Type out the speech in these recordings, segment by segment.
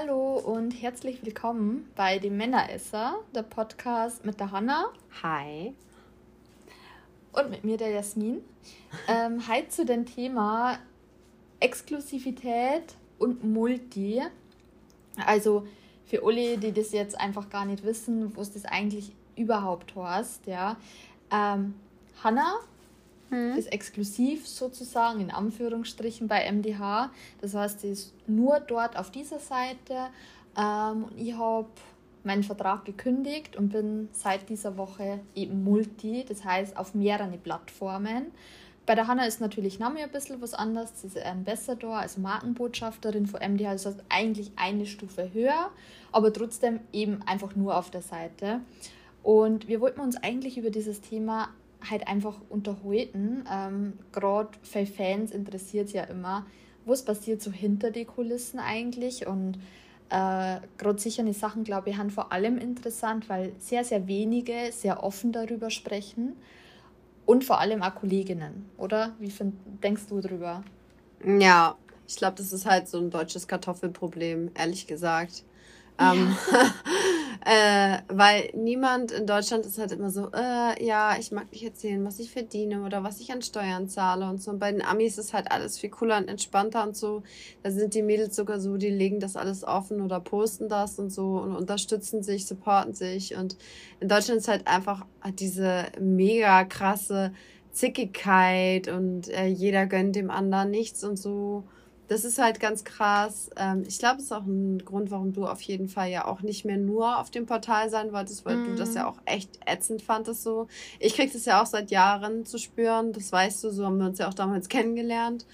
Hallo und herzlich willkommen bei dem Männeresser, der Podcast mit der Hanna. Hi. Und mit mir der Jasmin. ähm, heute zu dem Thema Exklusivität und Multi. Also für alle, die das jetzt einfach gar nicht wissen, wo es das eigentlich überhaupt heißt, ja. Ähm, Hanna hm. ist exklusiv sozusagen in Anführungsstrichen bei MDH. Das heißt, sie ist nur dort auf dieser Seite. Ähm, ich habe meinen Vertrag gekündigt und bin seit dieser Woche eben Multi, das heißt auf mehreren Plattformen. Bei der Hanna ist natürlich Name ein bisschen was anderes. Sie ist Ambassador, also Markenbotschafterin von MDH, das heißt eigentlich eine Stufe höher, aber trotzdem eben einfach nur auf der Seite. Und wir wollten uns eigentlich über dieses Thema halt einfach unterhalten. Ähm, Gerade für Fans interessiert es ja immer, was passiert so hinter den Kulissen eigentlich. Und äh, gerade sicher eine Sachen, glaube ich, haben vor allem interessant, weil sehr, sehr wenige sehr offen darüber sprechen. Und vor allem auch Kolleginnen, oder? Wie find, denkst du darüber? Ja, ich glaube, das ist halt so ein deutsches Kartoffelproblem, ehrlich gesagt. Ähm, äh, weil niemand in Deutschland ist halt immer so, äh, ja, ich mag nicht erzählen, was ich verdiene oder was ich an Steuern zahle und so. Und bei den Amis ist halt alles viel cooler und entspannter und so. Da sind die Mädels sogar so, die legen das alles offen oder posten das und so und unterstützen sich, supporten sich. Und in Deutschland ist halt einfach diese mega krasse Zickigkeit und äh, jeder gönnt dem anderen nichts und so das ist halt ganz krass. Ähm, ich glaube, es ist auch ein Grund, warum du auf jeden Fall ja auch nicht mehr nur auf dem Portal sein wolltest, weil mm. du das ja mhm. auch echt ätzend fandest so. Ich krieg das ja auch seit Jahren zu spüren, das weißt du, so haben wir uns ja auch damals kennengelernt.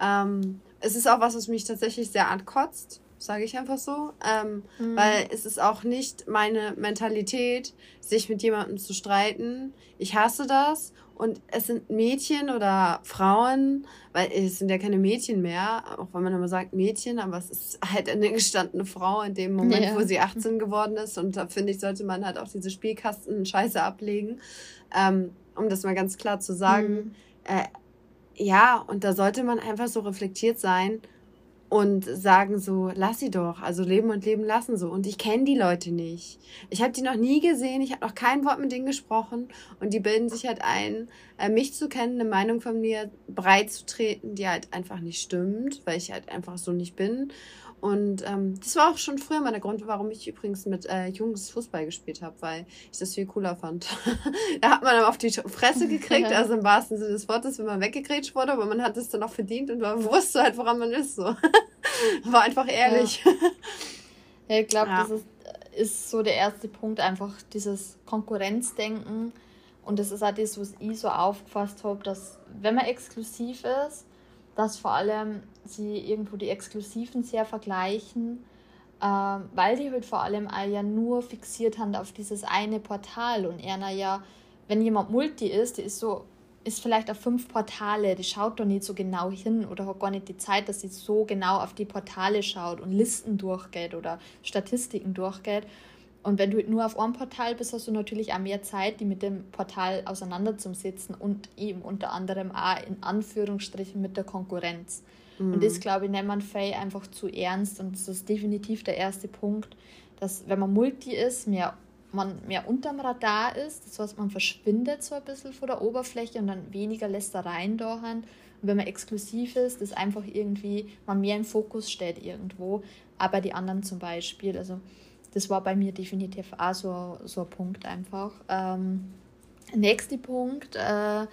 Ähm, es ist auch was, was mich tatsächlich sehr ankotzt, sage ich einfach so, mm. weil es ist auch nicht meine Mentalität, sich mit jemandem zu streiten. Ich hasse das und es sind Mädchen oder Frauen, weil es sind ja keine Mädchen mehr, auch wenn man immer sagt Mädchen, aber es ist halt eine gestandene Frau in dem Moment, ja. wo sie 18 geworden ist. Und da finde ich, sollte man halt auch diese Spielkasten-Scheiße ablegen, ähm, um das mal ganz klar zu sagen. Mhm. Äh, ja, und da sollte man einfach so reflektiert sein und sagen so, lass sie doch, also leben und leben lassen so. Und ich kenne die Leute nicht. Ich habe die noch nie gesehen, ich habe noch kein Wort mit denen gesprochen und die bilden sich halt ein, äh, mich zu kennen, eine Meinung von mir breit zu treten, die halt einfach nicht stimmt, weil ich halt einfach so nicht bin. Und ähm, das war auch schon früher mal der Grund, warum ich übrigens mit äh, Jungs Fußball gespielt habe, weil ich das viel cooler fand. da hat man dann auf die Fresse gekriegt, also im wahrsten Sinne des Wortes, wenn man weggegrätscht wurde, aber man hat es dann auch verdient und man wusste halt, woran man ist. So. war einfach ehrlich. Ja, ja ich glaube, ja. das ist, ist so der erste Punkt, einfach dieses Konkurrenzdenken. Und das ist auch das, was ich so aufgefasst habe, dass wenn man exklusiv ist, dass vor allem sie irgendwo die Exklusiven sehr vergleichen, äh, weil die halt vor allem auch ja nur fixiert haben auf dieses eine Portal und einer ja, wenn jemand Multi ist, der ist so, ist vielleicht auf fünf Portale, die schaut doch nicht so genau hin oder hat gar nicht die Zeit, dass sie so genau auf die Portale schaut und Listen durchgeht oder Statistiken durchgeht. Und wenn du nur auf einem Portal bist, hast du natürlich auch mehr Zeit, die mit dem Portal auseinanderzusetzen und eben unter anderem auch in Anführungsstrichen mit der Konkurrenz. Mhm. Und das, glaube ich, nennt man Faye einfach zu ernst und das ist definitiv der erste Punkt, dass wenn man Multi ist, mehr man mehr unterm Radar ist, das heißt, man verschwindet so ein bisschen vor der Oberfläche und dann weniger Lästereien da haben. Und wenn man exklusiv ist, dass einfach irgendwie man mehr im Fokus steht irgendwo, aber die anderen zum Beispiel, also das war bei mir definitiv auch so, so ein Punkt einfach. Ähm, nächster Punkt, äh,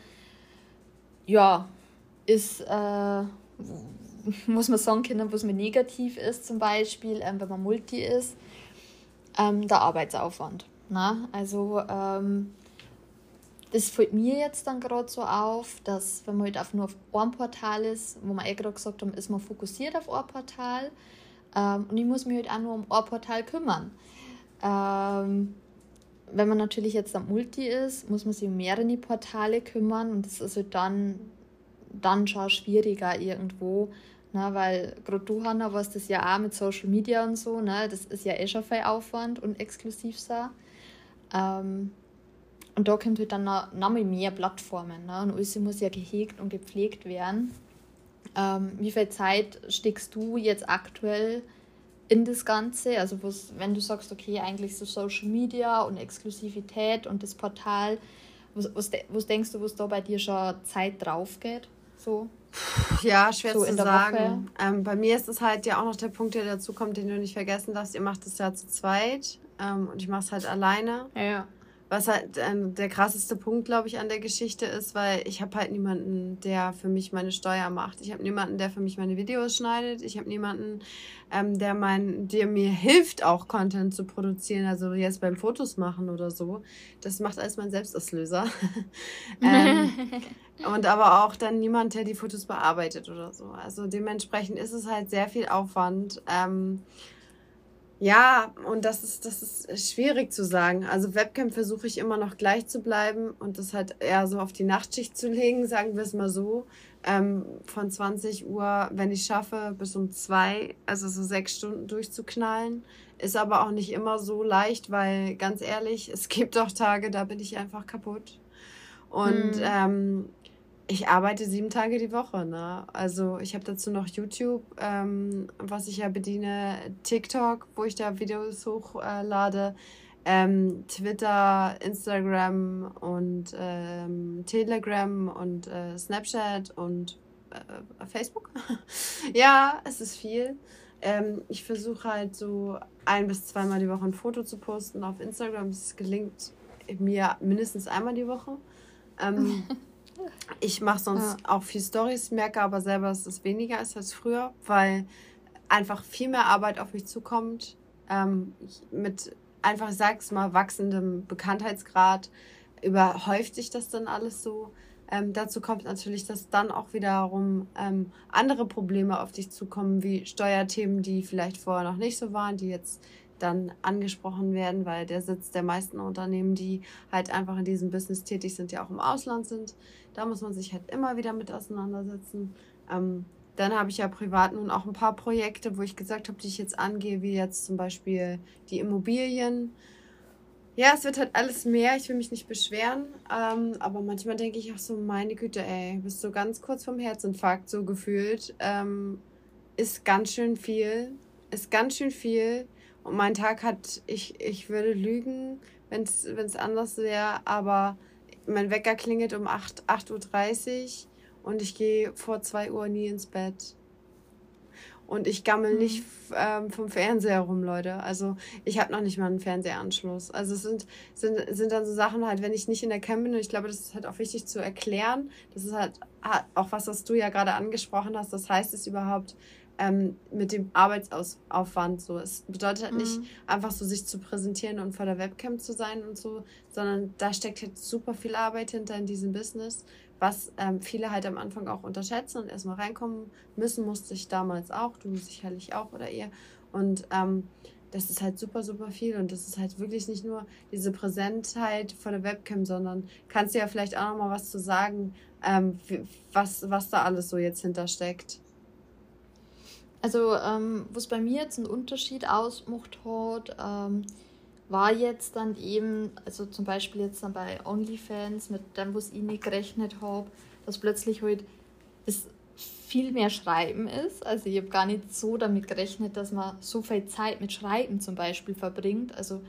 ja, ist, äh, muss man sagen können, was mir negativ ist, zum Beispiel, ähm, wenn man Multi ist, ähm, der Arbeitsaufwand. Na? Also, ähm, das fällt mir jetzt dann gerade so auf, dass wenn man halt auf nur auf einem Portal ist, wo man eh gerade gesagt haben, ist man fokussiert auf ein Portal, ähm, und ich muss mich halt auch nur um ein Portal kümmern. Ähm, wenn man natürlich jetzt am Multi ist, muss man sich um mehrere Portale kümmern und das ist halt dann, dann schon schwieriger irgendwo, ne, weil gerade du, Hanna, warst das ja auch mit Social Media und so, ne, das ist ja eh schon viel Aufwand und exklusiv so. Ähm, und da kommt halt dann noch, noch mehr Plattformen ne, und alles muss ja gehegt und gepflegt werden. Ähm, wie viel Zeit steckst du jetzt aktuell in das Ganze. Also wenn du sagst, okay, eigentlich so Social Media und Exklusivität und das Portal, was, was, was denkst du, was da bei dir schon Zeit drauf geht? So? Ja, schwer so zu sagen. Ähm, bei mir ist es halt ja auch noch der Punkt, der dazu kommt, den du nicht vergessen darfst. Ihr macht es ja zu zweit ähm, und ich mache es halt alleine. Ja. Was halt ähm, der krasseste Punkt, glaube ich, an der Geschichte ist, weil ich habe halt niemanden, der für mich meine Steuer macht. Ich habe niemanden, der für mich meine Videos schneidet. Ich habe niemanden, ähm, der, mein, der mir hilft, auch Content zu produzieren. Also jetzt beim Fotos machen oder so. Das macht alles mein Selbstauslöser. ähm, und aber auch dann niemand, der die Fotos bearbeitet oder so. Also dementsprechend ist es halt sehr viel Aufwand. Ähm, ja, und das ist, das ist schwierig zu sagen. Also Webcam versuche ich immer noch gleich zu bleiben und das halt eher so auf die Nachtschicht zu legen, sagen wir es mal so. Ähm, von 20 Uhr, wenn ich schaffe, bis um zwei, also so sechs Stunden durchzuknallen. Ist aber auch nicht immer so leicht, weil ganz ehrlich, es gibt auch Tage, da bin ich einfach kaputt. Und hm. ähm, ich arbeite sieben Tage die Woche, ne? Also ich habe dazu noch YouTube, ähm, was ich ja bediene, TikTok, wo ich da Videos hochlade, ähm, Twitter, Instagram und ähm, Telegram und äh, Snapchat und äh, Facebook. ja, es ist viel. Ähm, ich versuche halt so ein bis zweimal die Woche ein Foto zu posten auf Instagram. Es gelingt mir mindestens einmal die Woche. Ähm, Ich mache sonst ja. auch viel Stories, merke aber selber, dass es weniger ist als früher, weil einfach viel mehr Arbeit auf mich zukommt. Ähm, mit einfach, ich sag's mal, wachsendem Bekanntheitsgrad überhäuft sich das dann alles so. Ähm, dazu kommt natürlich, dass dann auch wiederum ähm, andere Probleme auf dich zukommen, wie Steuerthemen, die vielleicht vorher noch nicht so waren, die jetzt dann angesprochen werden, weil der Sitz der meisten Unternehmen, die halt einfach in diesem Business tätig sind, ja auch im Ausland sind. Da muss man sich halt immer wieder mit auseinandersetzen. Ähm, dann habe ich ja privat nun auch ein paar Projekte, wo ich gesagt habe, die ich jetzt angehe, wie jetzt zum Beispiel die Immobilien. Ja, es wird halt alles mehr. Ich will mich nicht beschweren. Ähm, aber manchmal denke ich auch so, meine Güte, ey, bist du ganz kurz vom Herzinfarkt so gefühlt. Ähm, ist ganz schön viel. Ist ganz schön viel und mein Tag hat, ich, ich würde lügen, wenn es anders wäre, aber mein Wecker klingelt um 8, 8.30 Uhr und ich gehe vor 2 Uhr nie ins Bett. Und ich gammel mhm. nicht ähm, vom Fernseher rum, Leute. Also ich habe noch nicht mal einen Fernsehanschluss. Also es sind, sind, sind dann so Sachen halt, wenn ich nicht in der Cam bin, und ich glaube, das ist halt auch wichtig zu erklären. Das ist halt auch was, was du ja gerade angesprochen hast. Das heißt es überhaupt, ähm, mit dem Arbeitsaufwand so. Es bedeutet halt mhm. nicht einfach so, sich zu präsentieren und vor der Webcam zu sein und so, sondern da steckt halt super viel Arbeit hinter in diesem Business, was ähm, viele halt am Anfang auch unterschätzen und erstmal reinkommen müssen, musste ich damals auch, du sicherlich auch oder ihr. Und ähm, das ist halt super, super viel und das ist halt wirklich nicht nur diese Präsentheit vor der Webcam, sondern kannst du ja vielleicht auch noch mal was zu sagen, ähm, was, was da alles so jetzt hintersteckt. Also, ähm, was bei mir jetzt einen Unterschied ausmacht hat, ähm, war jetzt dann eben, also zum Beispiel jetzt dann bei OnlyFans, mit dem, was ich nicht gerechnet habe, dass plötzlich halt es viel mehr Schreiben ist. Also ich habe gar nicht so damit gerechnet, dass man so viel Zeit mit Schreiben zum Beispiel verbringt. Also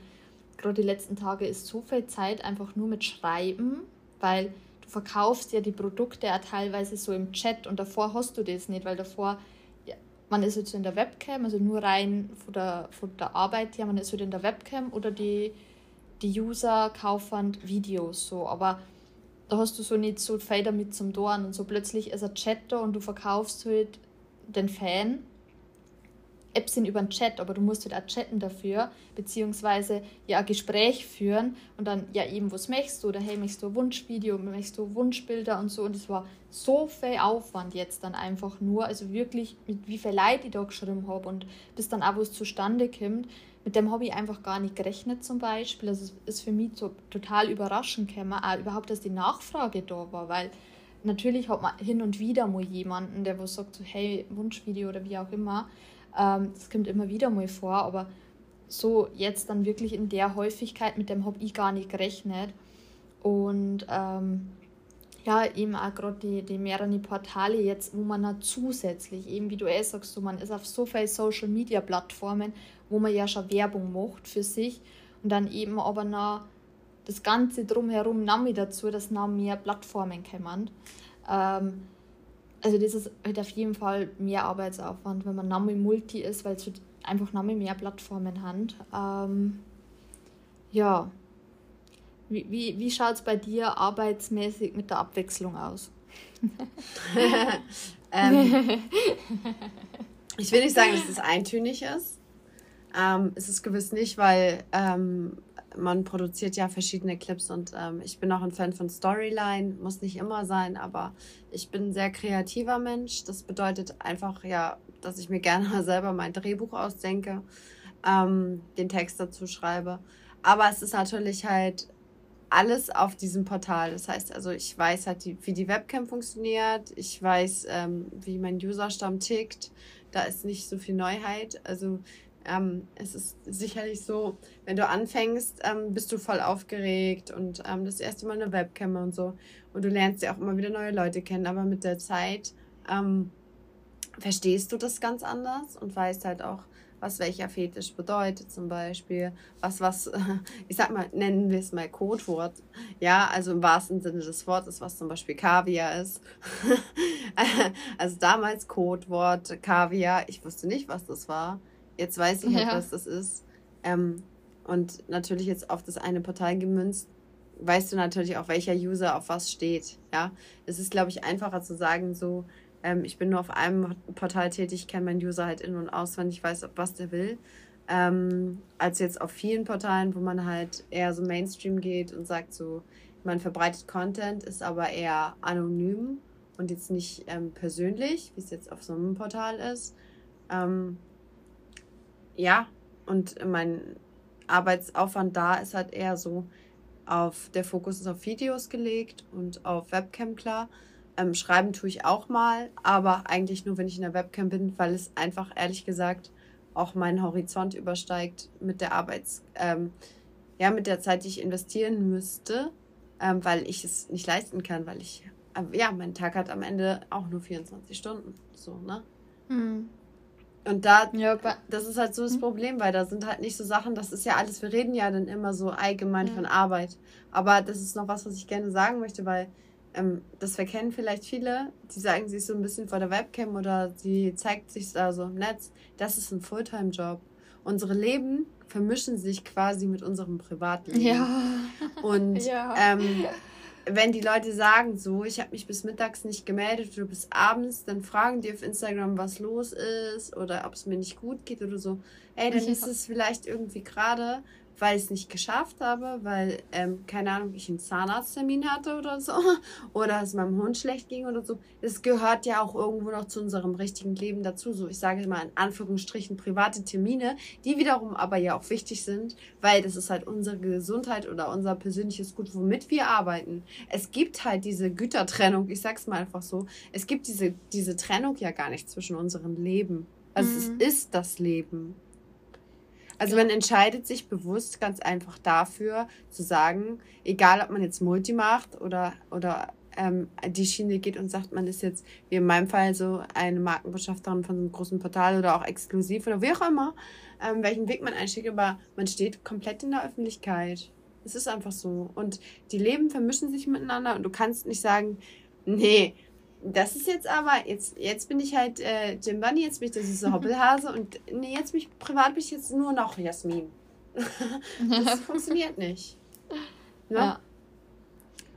gerade die letzten Tage ist so viel Zeit einfach nur mit Schreiben, weil du verkaufst ja die Produkte ja teilweise so im Chat und davor hast du das nicht, weil davor man ist jetzt in der Webcam, also nur rein von der, von der Arbeit her, man ist halt in der Webcam oder die, die User kaufen Videos so, aber da hast du so nicht so viel damit zum Dorn und so plötzlich ist ein Chat da und du verkaufst halt den Fan Apps sind über den Chat, aber du musst halt auch chatten dafür, beziehungsweise ja ein Gespräch führen und dann ja eben, was möchtest du? Oder hey, möchtest du ein Wunschvideo, möchtest du Wunschbilder und so. Und es war so viel Aufwand jetzt dann einfach nur, also wirklich mit wie viel Leid ich da geschrieben habe und bis dann auch was zustande kommt, mit dem habe ich einfach gar nicht gerechnet zum Beispiel. Also es ist für mich so total überraschend gekommen, auch überhaupt, dass die Nachfrage da war, weil natürlich hat man hin und wieder mal jemanden, der was sagt so, hey, Wunschvideo oder wie auch immer, ähm, das kommt immer wieder mal vor, aber so jetzt dann wirklich in der Häufigkeit, mit dem habe ich gar nicht gerechnet. Und ähm, ja, eben auch gerade die, die mehreren Portale jetzt, wo man dann zusätzlich, eben wie du eh sagst, so, man ist auf so vielen Social Media Plattformen, wo man ja schon Werbung macht für sich und dann eben aber noch das Ganze drumherum noch mit dazu, dass noch mehr Plattformen kommen. Ähm, also das ist halt auf jeden Fall mehr Arbeitsaufwand, wenn man noch mehr Multi ist, weil es halt einfach noch mehr Plattformen hat. Ähm, ja. Wie, wie, wie schaut es bei dir arbeitsmäßig mit der Abwechslung aus? ähm, ich will nicht sagen, dass es eintönig ist. Ähm, es ist gewiss nicht, weil ähm, man produziert ja verschiedene Clips und ähm, ich bin auch ein Fan von Storyline, muss nicht immer sein, aber ich bin ein sehr kreativer Mensch. Das bedeutet einfach ja, dass ich mir gerne selber mein Drehbuch ausdenke, ähm, den Text dazu schreibe. Aber es ist natürlich halt alles auf diesem Portal. Das heißt also, ich weiß halt, die, wie die Webcam funktioniert, ich weiß, ähm, wie mein Userstamm tickt. Da ist nicht so viel Neuheit. Also ähm, es ist sicherlich so, wenn du anfängst, ähm, bist du voll aufgeregt und ähm, das erste Mal eine Webcam und so. Und du lernst ja auch immer wieder neue Leute kennen, aber mit der Zeit ähm, verstehst du das ganz anders und weißt halt auch, was welcher Fetisch bedeutet zum Beispiel, was was, ich sag mal, nennen wir es mal Codewort, ja, also im wahrsten Sinne des Wortes, was zum Beispiel Kaviar ist. also damals Codewort Kaviar, ich wusste nicht, was das war. Jetzt weiß ich halt, ja. was das ist. Ähm, und natürlich jetzt auf das eine Portal gemünzt, weißt du natürlich auch, welcher User auf was steht. Ja, es ist, glaube ich, einfacher zu sagen, so, ähm, ich bin nur auf einem Portal tätig, ich kenne meinen User halt in- und auswendig, weiß, was der will. Ähm, als jetzt auf vielen Portalen, wo man halt eher so Mainstream geht und sagt so, man verbreitet Content, ist aber eher anonym und jetzt nicht ähm, persönlich, wie es jetzt auf so einem Portal ist. Ähm, ja, und mein Arbeitsaufwand da ist halt eher so auf, der Fokus ist auf Videos gelegt und auf Webcam klar. Ähm, schreiben tue ich auch mal, aber eigentlich nur, wenn ich in der Webcam bin, weil es einfach ehrlich gesagt auch meinen Horizont übersteigt mit der Arbeits, ähm, ja, mit der Zeit, die ich investieren müsste, ähm, weil ich es nicht leisten kann, weil ich, äh, ja, mein Tag hat am Ende auch nur 24 Stunden, so, ne? Mhm. Und da, ja, das ist halt so das hm? Problem, weil da sind halt nicht so Sachen, das ist ja alles, wir reden ja dann immer so allgemein ja. von Arbeit. Aber das ist noch was, was ich gerne sagen möchte, weil ähm, das verkennen vielleicht viele, die sagen sich so ein bisschen vor der Webcam oder sie zeigt sich da so im Netz. Das ist ein Fulltime-Job. Unsere Leben vermischen sich quasi mit unserem Privatleben. Ja. Und ja. Ähm, wenn die Leute sagen, so, ich habe mich bis mittags nicht gemeldet oder bis abends, dann fragen die auf Instagram, was los ist oder ob es mir nicht gut geht oder so. Ey, dann ist es vielleicht irgendwie gerade weil ich es nicht geschafft habe, weil, ähm, keine Ahnung, ich einen Zahnarzttermin hatte oder so, oder es meinem Hund schlecht ging oder so. Es gehört ja auch irgendwo noch zu unserem richtigen Leben dazu. So, ich sage mal in Anführungsstrichen private Termine, die wiederum aber ja auch wichtig sind, weil das ist halt unsere Gesundheit oder unser persönliches Gut, womit wir arbeiten. Es gibt halt diese Gütertrennung, ich sag's mal einfach so, es gibt diese, diese Trennung ja gar nicht zwischen unseren Leben. Also mhm. es ist das Leben. Also man entscheidet sich bewusst ganz einfach dafür zu sagen, egal ob man jetzt Multi macht oder, oder ähm, die Schiene geht und sagt, man ist jetzt, wie in meinem Fall, so eine Markenbotschafterin von einem großen Portal oder auch exklusiv oder wie auch immer, ähm, welchen Weg man einschlägt, aber man steht komplett in der Öffentlichkeit. Es ist einfach so. Und die Leben vermischen sich miteinander und du kannst nicht sagen, nee, das ist jetzt aber, jetzt, jetzt bin ich halt äh, Jim Bunny, jetzt bin ich der süße Hoppelhase und nee, jetzt bin ich privat bin ich jetzt nur noch Jasmin. das funktioniert nicht. Ne? Ja.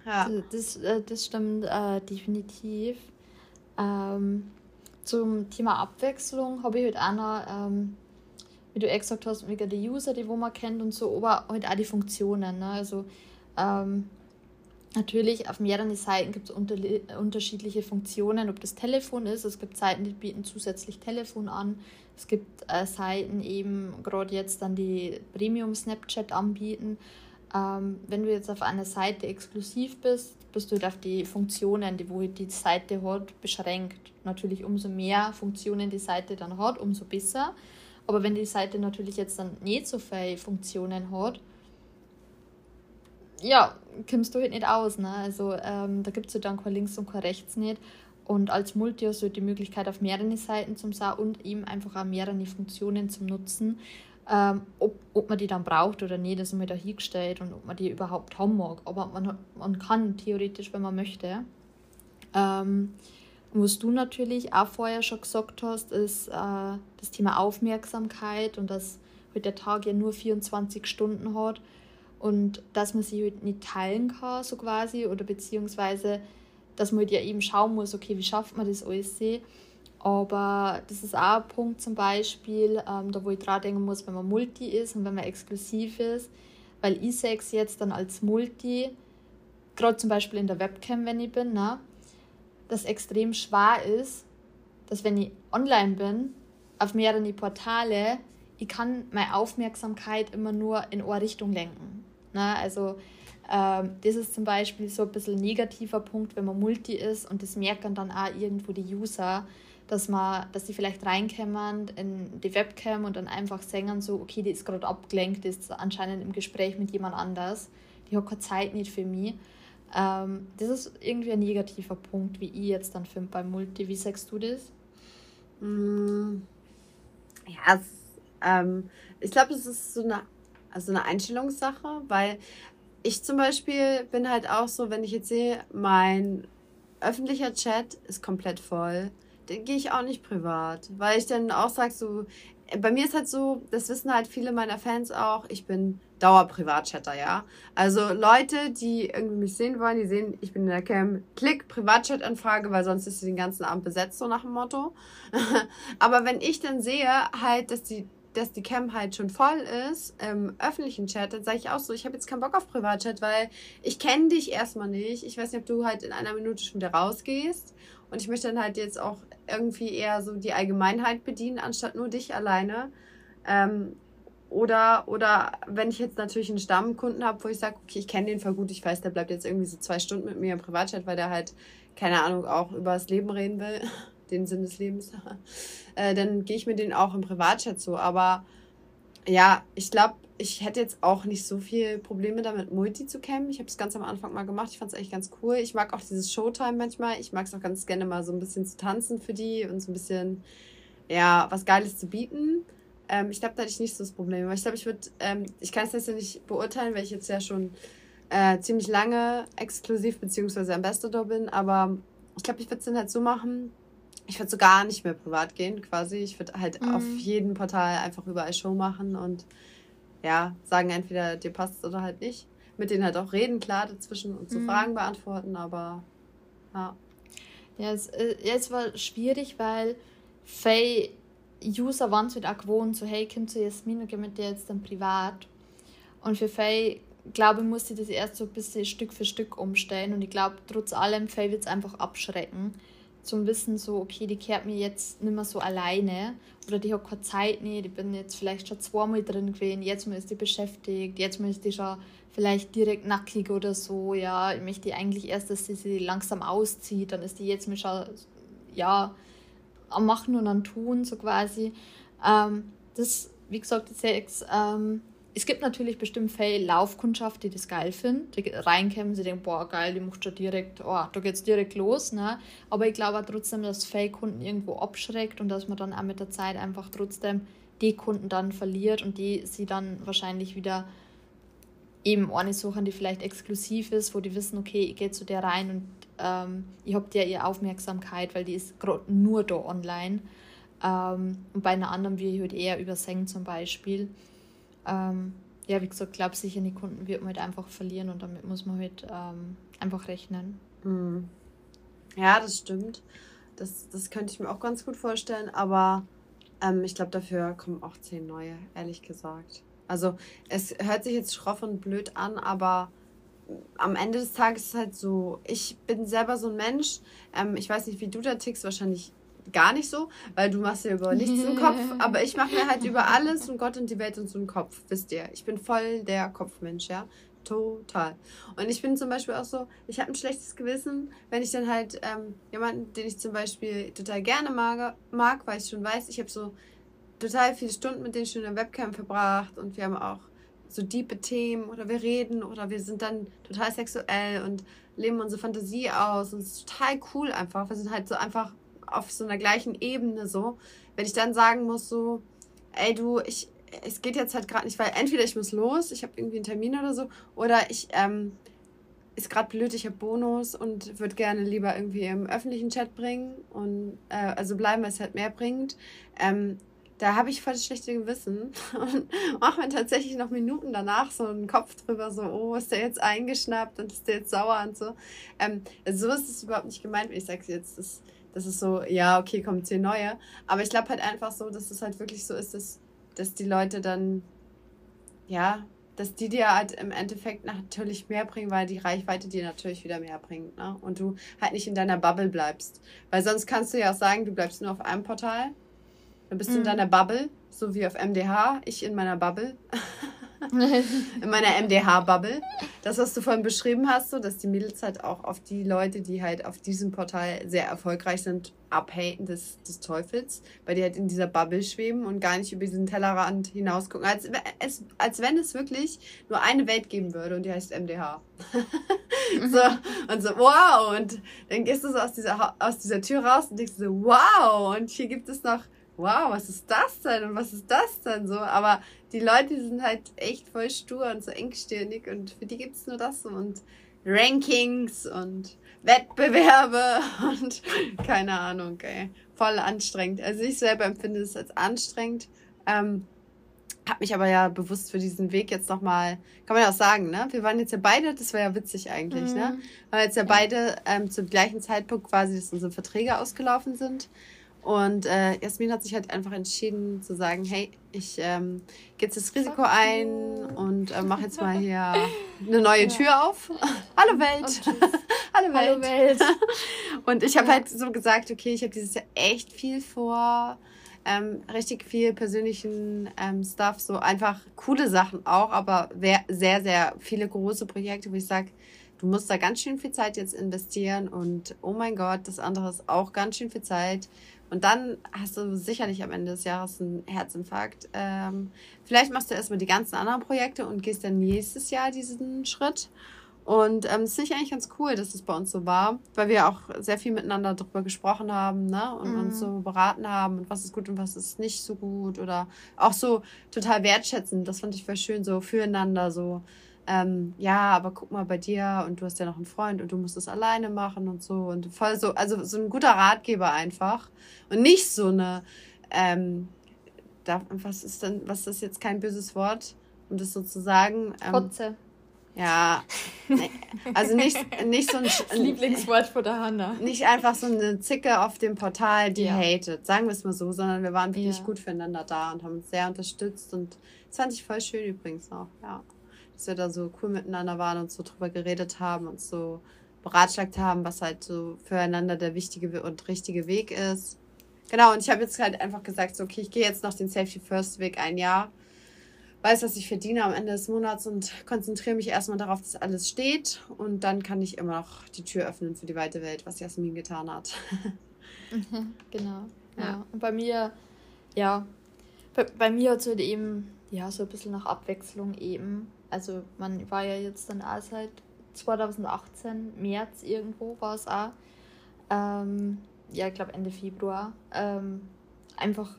ja. Das, äh, das stimmt äh, definitiv. Ähm, zum Thema Abwechslung habe ich halt auch noch, ähm, wie du eh gesagt hast, wegen die User, die wo man kennt und so, aber halt auch die Funktionen. Ne? Also ähm, Natürlich, auf mehreren Seiten gibt es unter, unterschiedliche Funktionen, ob das Telefon ist. Es gibt Seiten, die bieten zusätzlich Telefon an. Es gibt äh, Seiten eben, gerade jetzt dann die Premium Snapchat anbieten. Ähm, wenn du jetzt auf einer Seite exklusiv bist, bist du halt auf die Funktionen, die wo die Seite hat, beschränkt. Natürlich umso mehr Funktionen die Seite dann hat, umso besser. Aber wenn die Seite natürlich jetzt dann nicht so viele Funktionen hat, ja, kommst du halt nicht aus. Ne? Also ähm, da gibt es ja dann kein links und kein rechts nicht. Und als Multi hast du die Möglichkeit auf mehrere Seiten zum Sah und eben einfach auch mehrere Funktionen zum Nutzen. Ähm, ob, ob man die dann braucht oder nicht, ist mir da hingestellt und ob man die überhaupt haben mag. Aber man, man kann theoretisch, wenn man möchte. Ähm, was du natürlich auch vorher schon gesagt hast, ist äh, das Thema Aufmerksamkeit und dass halt der Tag ja nur 24 Stunden hat und dass man sie halt nicht teilen kann, so quasi, oder beziehungsweise, dass man halt ja eben schauen muss, okay, wie schafft man das alles? Aber das ist auch ein Punkt zum Beispiel, ähm, da wo ich dran denken muss, wenn man Multi ist und wenn man exklusiv ist, weil ich sehe es jetzt dann als Multi, gerade zum Beispiel in der Webcam, wenn ich bin, ne, das extrem schwer ist, dass wenn ich online bin, auf mehreren Portale, ich kann meine Aufmerksamkeit immer nur in eine Richtung lenken. Ne? Also ähm, das ist zum Beispiel so ein bisschen ein negativer Punkt, wenn man Multi ist und das merken dann auch irgendwo die User, dass man, dass die vielleicht reinkommen in die Webcam und dann einfach singen so, okay, die ist gerade abgelenkt, die ist anscheinend im Gespräch mit jemand anders, die hat keine Zeit nicht für mich. Ähm, das ist irgendwie ein negativer Punkt, wie ich jetzt dann finde beim Multi. Wie sagst du das? Mm, ja, es, ähm, ich glaube, es ist so eine, also eine Einstellungssache, weil ich zum Beispiel bin halt auch so, wenn ich jetzt sehe, mein öffentlicher Chat ist komplett voll, dann gehe ich auch nicht privat, weil ich dann auch sage, so, bei mir ist halt so, das wissen halt viele meiner Fans auch, ich bin Dauer-Privatchatter, ja. Also Leute, die irgendwie mich sehen wollen, die sehen, ich bin in der Cam, klick Privatchat-Anfrage, weil sonst ist sie den ganzen Abend besetzt, so nach dem Motto. Aber wenn ich dann sehe halt, dass die dass die Cam halt schon voll ist im öffentlichen Chat, dann sage ich auch so, ich habe jetzt keinen Bock auf Privatchat, weil ich kenne dich erstmal nicht. Ich weiß nicht, ob du halt in einer Minute schon wieder rausgehst. Und ich möchte dann halt jetzt auch irgendwie eher so die Allgemeinheit bedienen, anstatt nur dich alleine. Ähm, oder, oder wenn ich jetzt natürlich einen Stammkunden habe, wo ich sage, okay, ich kenne den voll gut, ich weiß, der bleibt jetzt irgendwie so zwei Stunden mit mir im Privatchat, weil der halt, keine Ahnung, auch über das Leben reden will, den Sinn des Lebens, äh, dann gehe ich mit denen auch im Privatchat so. Aber ja, ich glaube, ich hätte jetzt auch nicht so viel Probleme damit, Multi zu cammen. Ich habe es ganz am Anfang mal gemacht. Ich fand es eigentlich ganz cool. Ich mag auch dieses Showtime manchmal. Ich mag es auch ganz gerne mal so ein bisschen zu tanzen für die und so ein bisschen, ja, was Geiles zu bieten. Ähm, ich glaube, da hatte ich nicht so das Problem. Aber ich glaube, ich würde, ähm, ich kann es jetzt ja nicht beurteilen, weil ich jetzt ja schon äh, ziemlich lange exklusiv bzw. Ambassador bin. Aber ich glaube, ich würde es dann halt so machen. Ich würde so gar nicht mehr privat gehen, quasi. Ich würde halt mhm. auf jedem Portal einfach überall Show machen und ja, sagen entweder dir passt es oder halt nicht. Mit denen halt auch reden, klar, dazwischen und so mhm. Fragen beantworten, aber ja. Ja, es, äh, es war schwierig, weil Faye User waren halt auch gewohnt, so hey, komm zu Jasmin und geh mit dir jetzt dann privat. Und für Faye, glaube ich, musste das erst so ein bisschen Stück für Stück umstellen und ich glaube, trotz allem, Faye wird es einfach abschrecken zum Wissen, so, okay, die kehrt mir jetzt nicht mehr so alleine oder die hat keine Zeit nicht, ich bin jetzt vielleicht schon zweimal drin gewesen, jetzt mal ist die beschäftigt, jetzt mal ist die schon vielleicht direkt nackig oder so, ja, ich möchte eigentlich erst, dass sie sie langsam auszieht, dann ist die jetzt mir schon, ja, am Machen und am Tun, so quasi. Ähm, das, wie gesagt, die Sex ähm, es gibt natürlich bestimmt Fälle Laufkundschaft, die das geil finden, die reinkommen, sie denken, boah, geil, die macht schon direkt, oh, da geht's direkt los, ne? Aber ich glaube trotzdem, dass Fake-Kunden irgendwo abschreckt und dass man dann auch mit der Zeit einfach trotzdem die Kunden dann verliert und die sie dann wahrscheinlich wieder eben eine suchen, die vielleicht exklusiv ist, wo die wissen, okay, ich gehe zu der rein und ähm, ich habe der ihre Aufmerksamkeit, weil die ist gerade nur da online. Ähm, und bei einer anderen wie ich halt eher übersenkt zum Beispiel ähm, ja, wie gesagt, glaube sicher, die Kunden wird man halt einfach verlieren und damit muss man halt ähm, einfach rechnen. Mhm. Ja, das stimmt. Das, das könnte ich mir auch ganz gut vorstellen, aber ähm, ich glaube, dafür kommen auch zehn neue, ehrlich gesagt. Also, es hört sich jetzt schroff und blöd an, aber am Ende des Tages ist es halt so, ich bin selber so ein Mensch, ähm, ich weiß nicht, wie du da tickst, wahrscheinlich gar nicht so, weil du machst dir über nichts im Kopf, aber ich mache mir halt über alles und Gott und die Welt und so einen Kopf, wisst ihr. Ich bin voll der Kopfmensch, ja. Total. Und ich bin zum Beispiel auch so, ich habe ein schlechtes Gewissen, wenn ich dann halt ähm, jemanden, den ich zum Beispiel total gerne mag, mag weil ich schon weiß, ich habe so total viele Stunden mit denen schon in der Webcam verbracht und wir haben auch so diepe Themen oder wir reden oder wir sind dann total sexuell und leben unsere Fantasie aus und es ist total cool einfach. Wir sind halt so einfach auf so einer gleichen Ebene so. Wenn ich dann sagen muss so, ey du, ich, es geht jetzt halt gerade nicht, weil entweder ich muss los, ich habe irgendwie einen Termin oder so, oder ich, ähm, ist gerade blöd, ich habe Bonus und würde gerne lieber irgendwie im öffentlichen Chat bringen und äh, also bleiben, weil es halt mehr bringt. Ähm, da habe ich voll das schlechte Gewissen und mache mir tatsächlich noch Minuten danach so einen Kopf drüber, so, oh, ist der jetzt eingeschnappt und ist der jetzt sauer und so. Ähm, also so ist es überhaupt nicht gemeint, wenn ich sage jetzt, das, das ist so, ja, okay, kommt zehn neue. Aber ich glaube halt einfach so, dass es halt wirklich so ist, dass, dass die Leute dann, ja, dass die dir halt im Endeffekt natürlich mehr bringen, weil die Reichweite dir natürlich wieder mehr bringt. Ne? Und du halt nicht in deiner Bubble bleibst. Weil sonst kannst du ja auch sagen, du bleibst nur auf einem Portal. Dann bist mhm. du in mhm. deiner Bubble, so wie auf MDH, ich in meiner Bubble. in meiner MDH-Bubble. Das, was du vorhin beschrieben hast, so, dass die Mädels halt auch auf die Leute, die halt auf diesem Portal sehr erfolgreich sind, abhaten des, des Teufels, weil die halt in dieser Bubble schweben und gar nicht über diesen Tellerrand hinaus gucken. Als, als, als wenn es wirklich nur eine Welt geben würde und die heißt MDH. so, und so, wow! Und dann gehst du so aus dieser, aus dieser Tür raus und denkst so, wow! Und hier gibt es noch wow, was ist das denn und was ist das denn so? Aber die Leute sind halt echt voll stur und so engstirnig und für die gibt es nur das und Rankings und Wettbewerbe und keine Ahnung, ey. Voll anstrengend. Also ich selber empfinde es als anstrengend. Ähm, hab mich aber ja bewusst für diesen Weg jetzt nochmal, kann man ja auch sagen, ne? Wir waren jetzt ja beide, das war ja witzig eigentlich, ne? mhm. ne? Weil jetzt ja, ja. beide ähm, zum gleichen Zeitpunkt quasi, dass unsere Verträge ausgelaufen sind. Und äh, Jasmin hat sich halt einfach entschieden zu sagen, hey, ich ähm, gehe jetzt das Risiko ein und äh, mache jetzt mal hier eine neue Tür auf. Hallo Welt. Hallo Welt. Hallo Welt. und ich habe ja. halt so gesagt, okay, ich habe dieses Jahr echt viel vor. Ähm, richtig viel persönlichen ähm, Stuff, so einfach coole Sachen auch, aber sehr, sehr viele große Projekte, wo ich sage, du musst da ganz schön viel Zeit jetzt investieren und oh mein Gott, das andere ist auch ganz schön viel Zeit und dann hast du sicherlich am Ende des Jahres einen Herzinfarkt. Ähm, vielleicht machst du erstmal die ganzen anderen Projekte und gehst dann nächstes Jahr diesen Schritt. Und ähm, das finde ich eigentlich ganz cool, dass es bei uns so war, weil wir auch sehr viel miteinander darüber gesprochen haben ne? und mhm. uns so beraten haben und was ist gut und was ist nicht so gut oder auch so total wertschätzend. Das fand ich voll schön, so füreinander so ähm, ja, aber guck mal bei dir und du hast ja noch einen Freund und du musst es alleine machen und so und voll so, also so ein guter Ratgeber einfach und nicht so eine, ähm, da, was ist denn, was ist jetzt kein böses Wort, um das so zu sagen? Ähm, Kotze. Ja, nee, also nicht, nicht so ein das Lieblingswort von der Hanna. Nicht einfach so eine Zicke auf dem Portal, die ja. hatet, sagen wir es mal so, sondern wir waren wirklich ja. gut füreinander da und haben uns sehr unterstützt und das fand ich voll schön übrigens auch, ja dass wir da so cool miteinander waren und so drüber geredet haben und so beratschlagt haben, was halt so füreinander der wichtige und richtige Weg ist. Genau, und ich habe jetzt halt einfach gesagt, so, okay, ich gehe jetzt noch den Safety First Weg ein Jahr, weiß, was ich verdiene am Ende des Monats und konzentriere mich erstmal darauf, dass alles steht und dann kann ich immer noch die Tür öffnen für die weite Welt, was Jasmin getan hat. Mhm, genau, ja. ja. Und bei mir, ja, bei, bei mir hat es halt eben, ja, so ein bisschen nach Abwechslung eben also man war ja jetzt dann auch seit 2018, März irgendwo war es auch. Ähm, ja, ich glaube Ende Februar. Ähm, einfach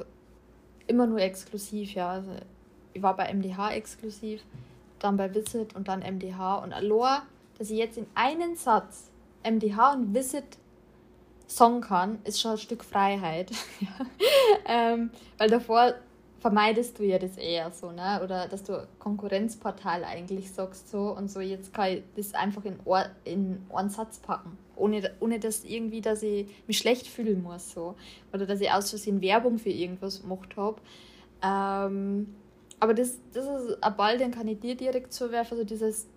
immer nur exklusiv, ja. Also ich war bei MDH exklusiv, dann bei Visit und dann MDH. Und Aloha, dass ich jetzt in einen Satz MDH und Visit Song kann, ist schon ein Stück Freiheit. ähm, weil davor vermeidest du ja das eher so, ne? Oder dass du Konkurrenzportal eigentlich sagst so und so, jetzt kann ich das einfach in, Ohr, in einen Satz packen. Ohne, ohne dass irgendwie, dass ich mich schlecht fühlen muss so. Oder dass ich aus Versehen Werbung für irgendwas gemacht habe. Ähm, aber das, das ist ein Ball, den kann ich dir direkt zuwerfen, also dieses,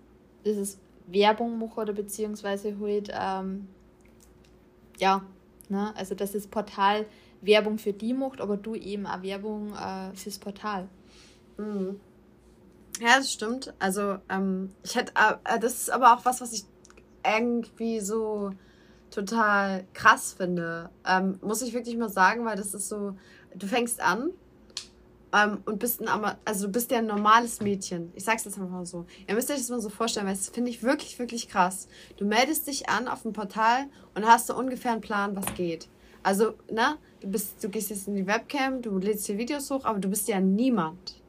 dieses Werbung machen oder beziehungsweise halt, ähm, ja, ne? Also dass das Portal Werbung für die macht, aber du eben auch Werbung äh, fürs Portal. Mhm. Ja, das stimmt. Also, ähm, ich hätte, äh, das ist aber auch was, was ich irgendwie so total krass finde. Ähm, muss ich wirklich mal sagen, weil das ist so, du fängst an ähm, und bist ein, also du bist ja ein normales Mädchen. Ich sag's jetzt einfach mal so. Ihr müsst euch das mal so vorstellen, weil das finde ich wirklich, wirklich krass. Du meldest dich an auf dem Portal und hast so ungefähr einen Plan, was geht. Also, ne, du bist, du gehst jetzt in die Webcam, du lädst hier Videos hoch, aber du bist ja niemand.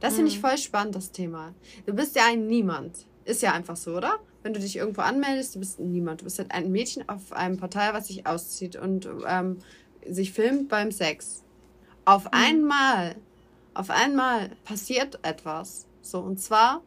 Das finde ich mhm. voll spannend, das Thema. Du bist ja ein Niemand. Ist ja einfach so, oder? Wenn du dich irgendwo anmeldest, du bist niemand. Du bist halt ein Mädchen auf einem Portal, was sich auszieht und ähm, sich filmt beim Sex. Auf mhm. einmal auf einmal passiert etwas. So, und zwar,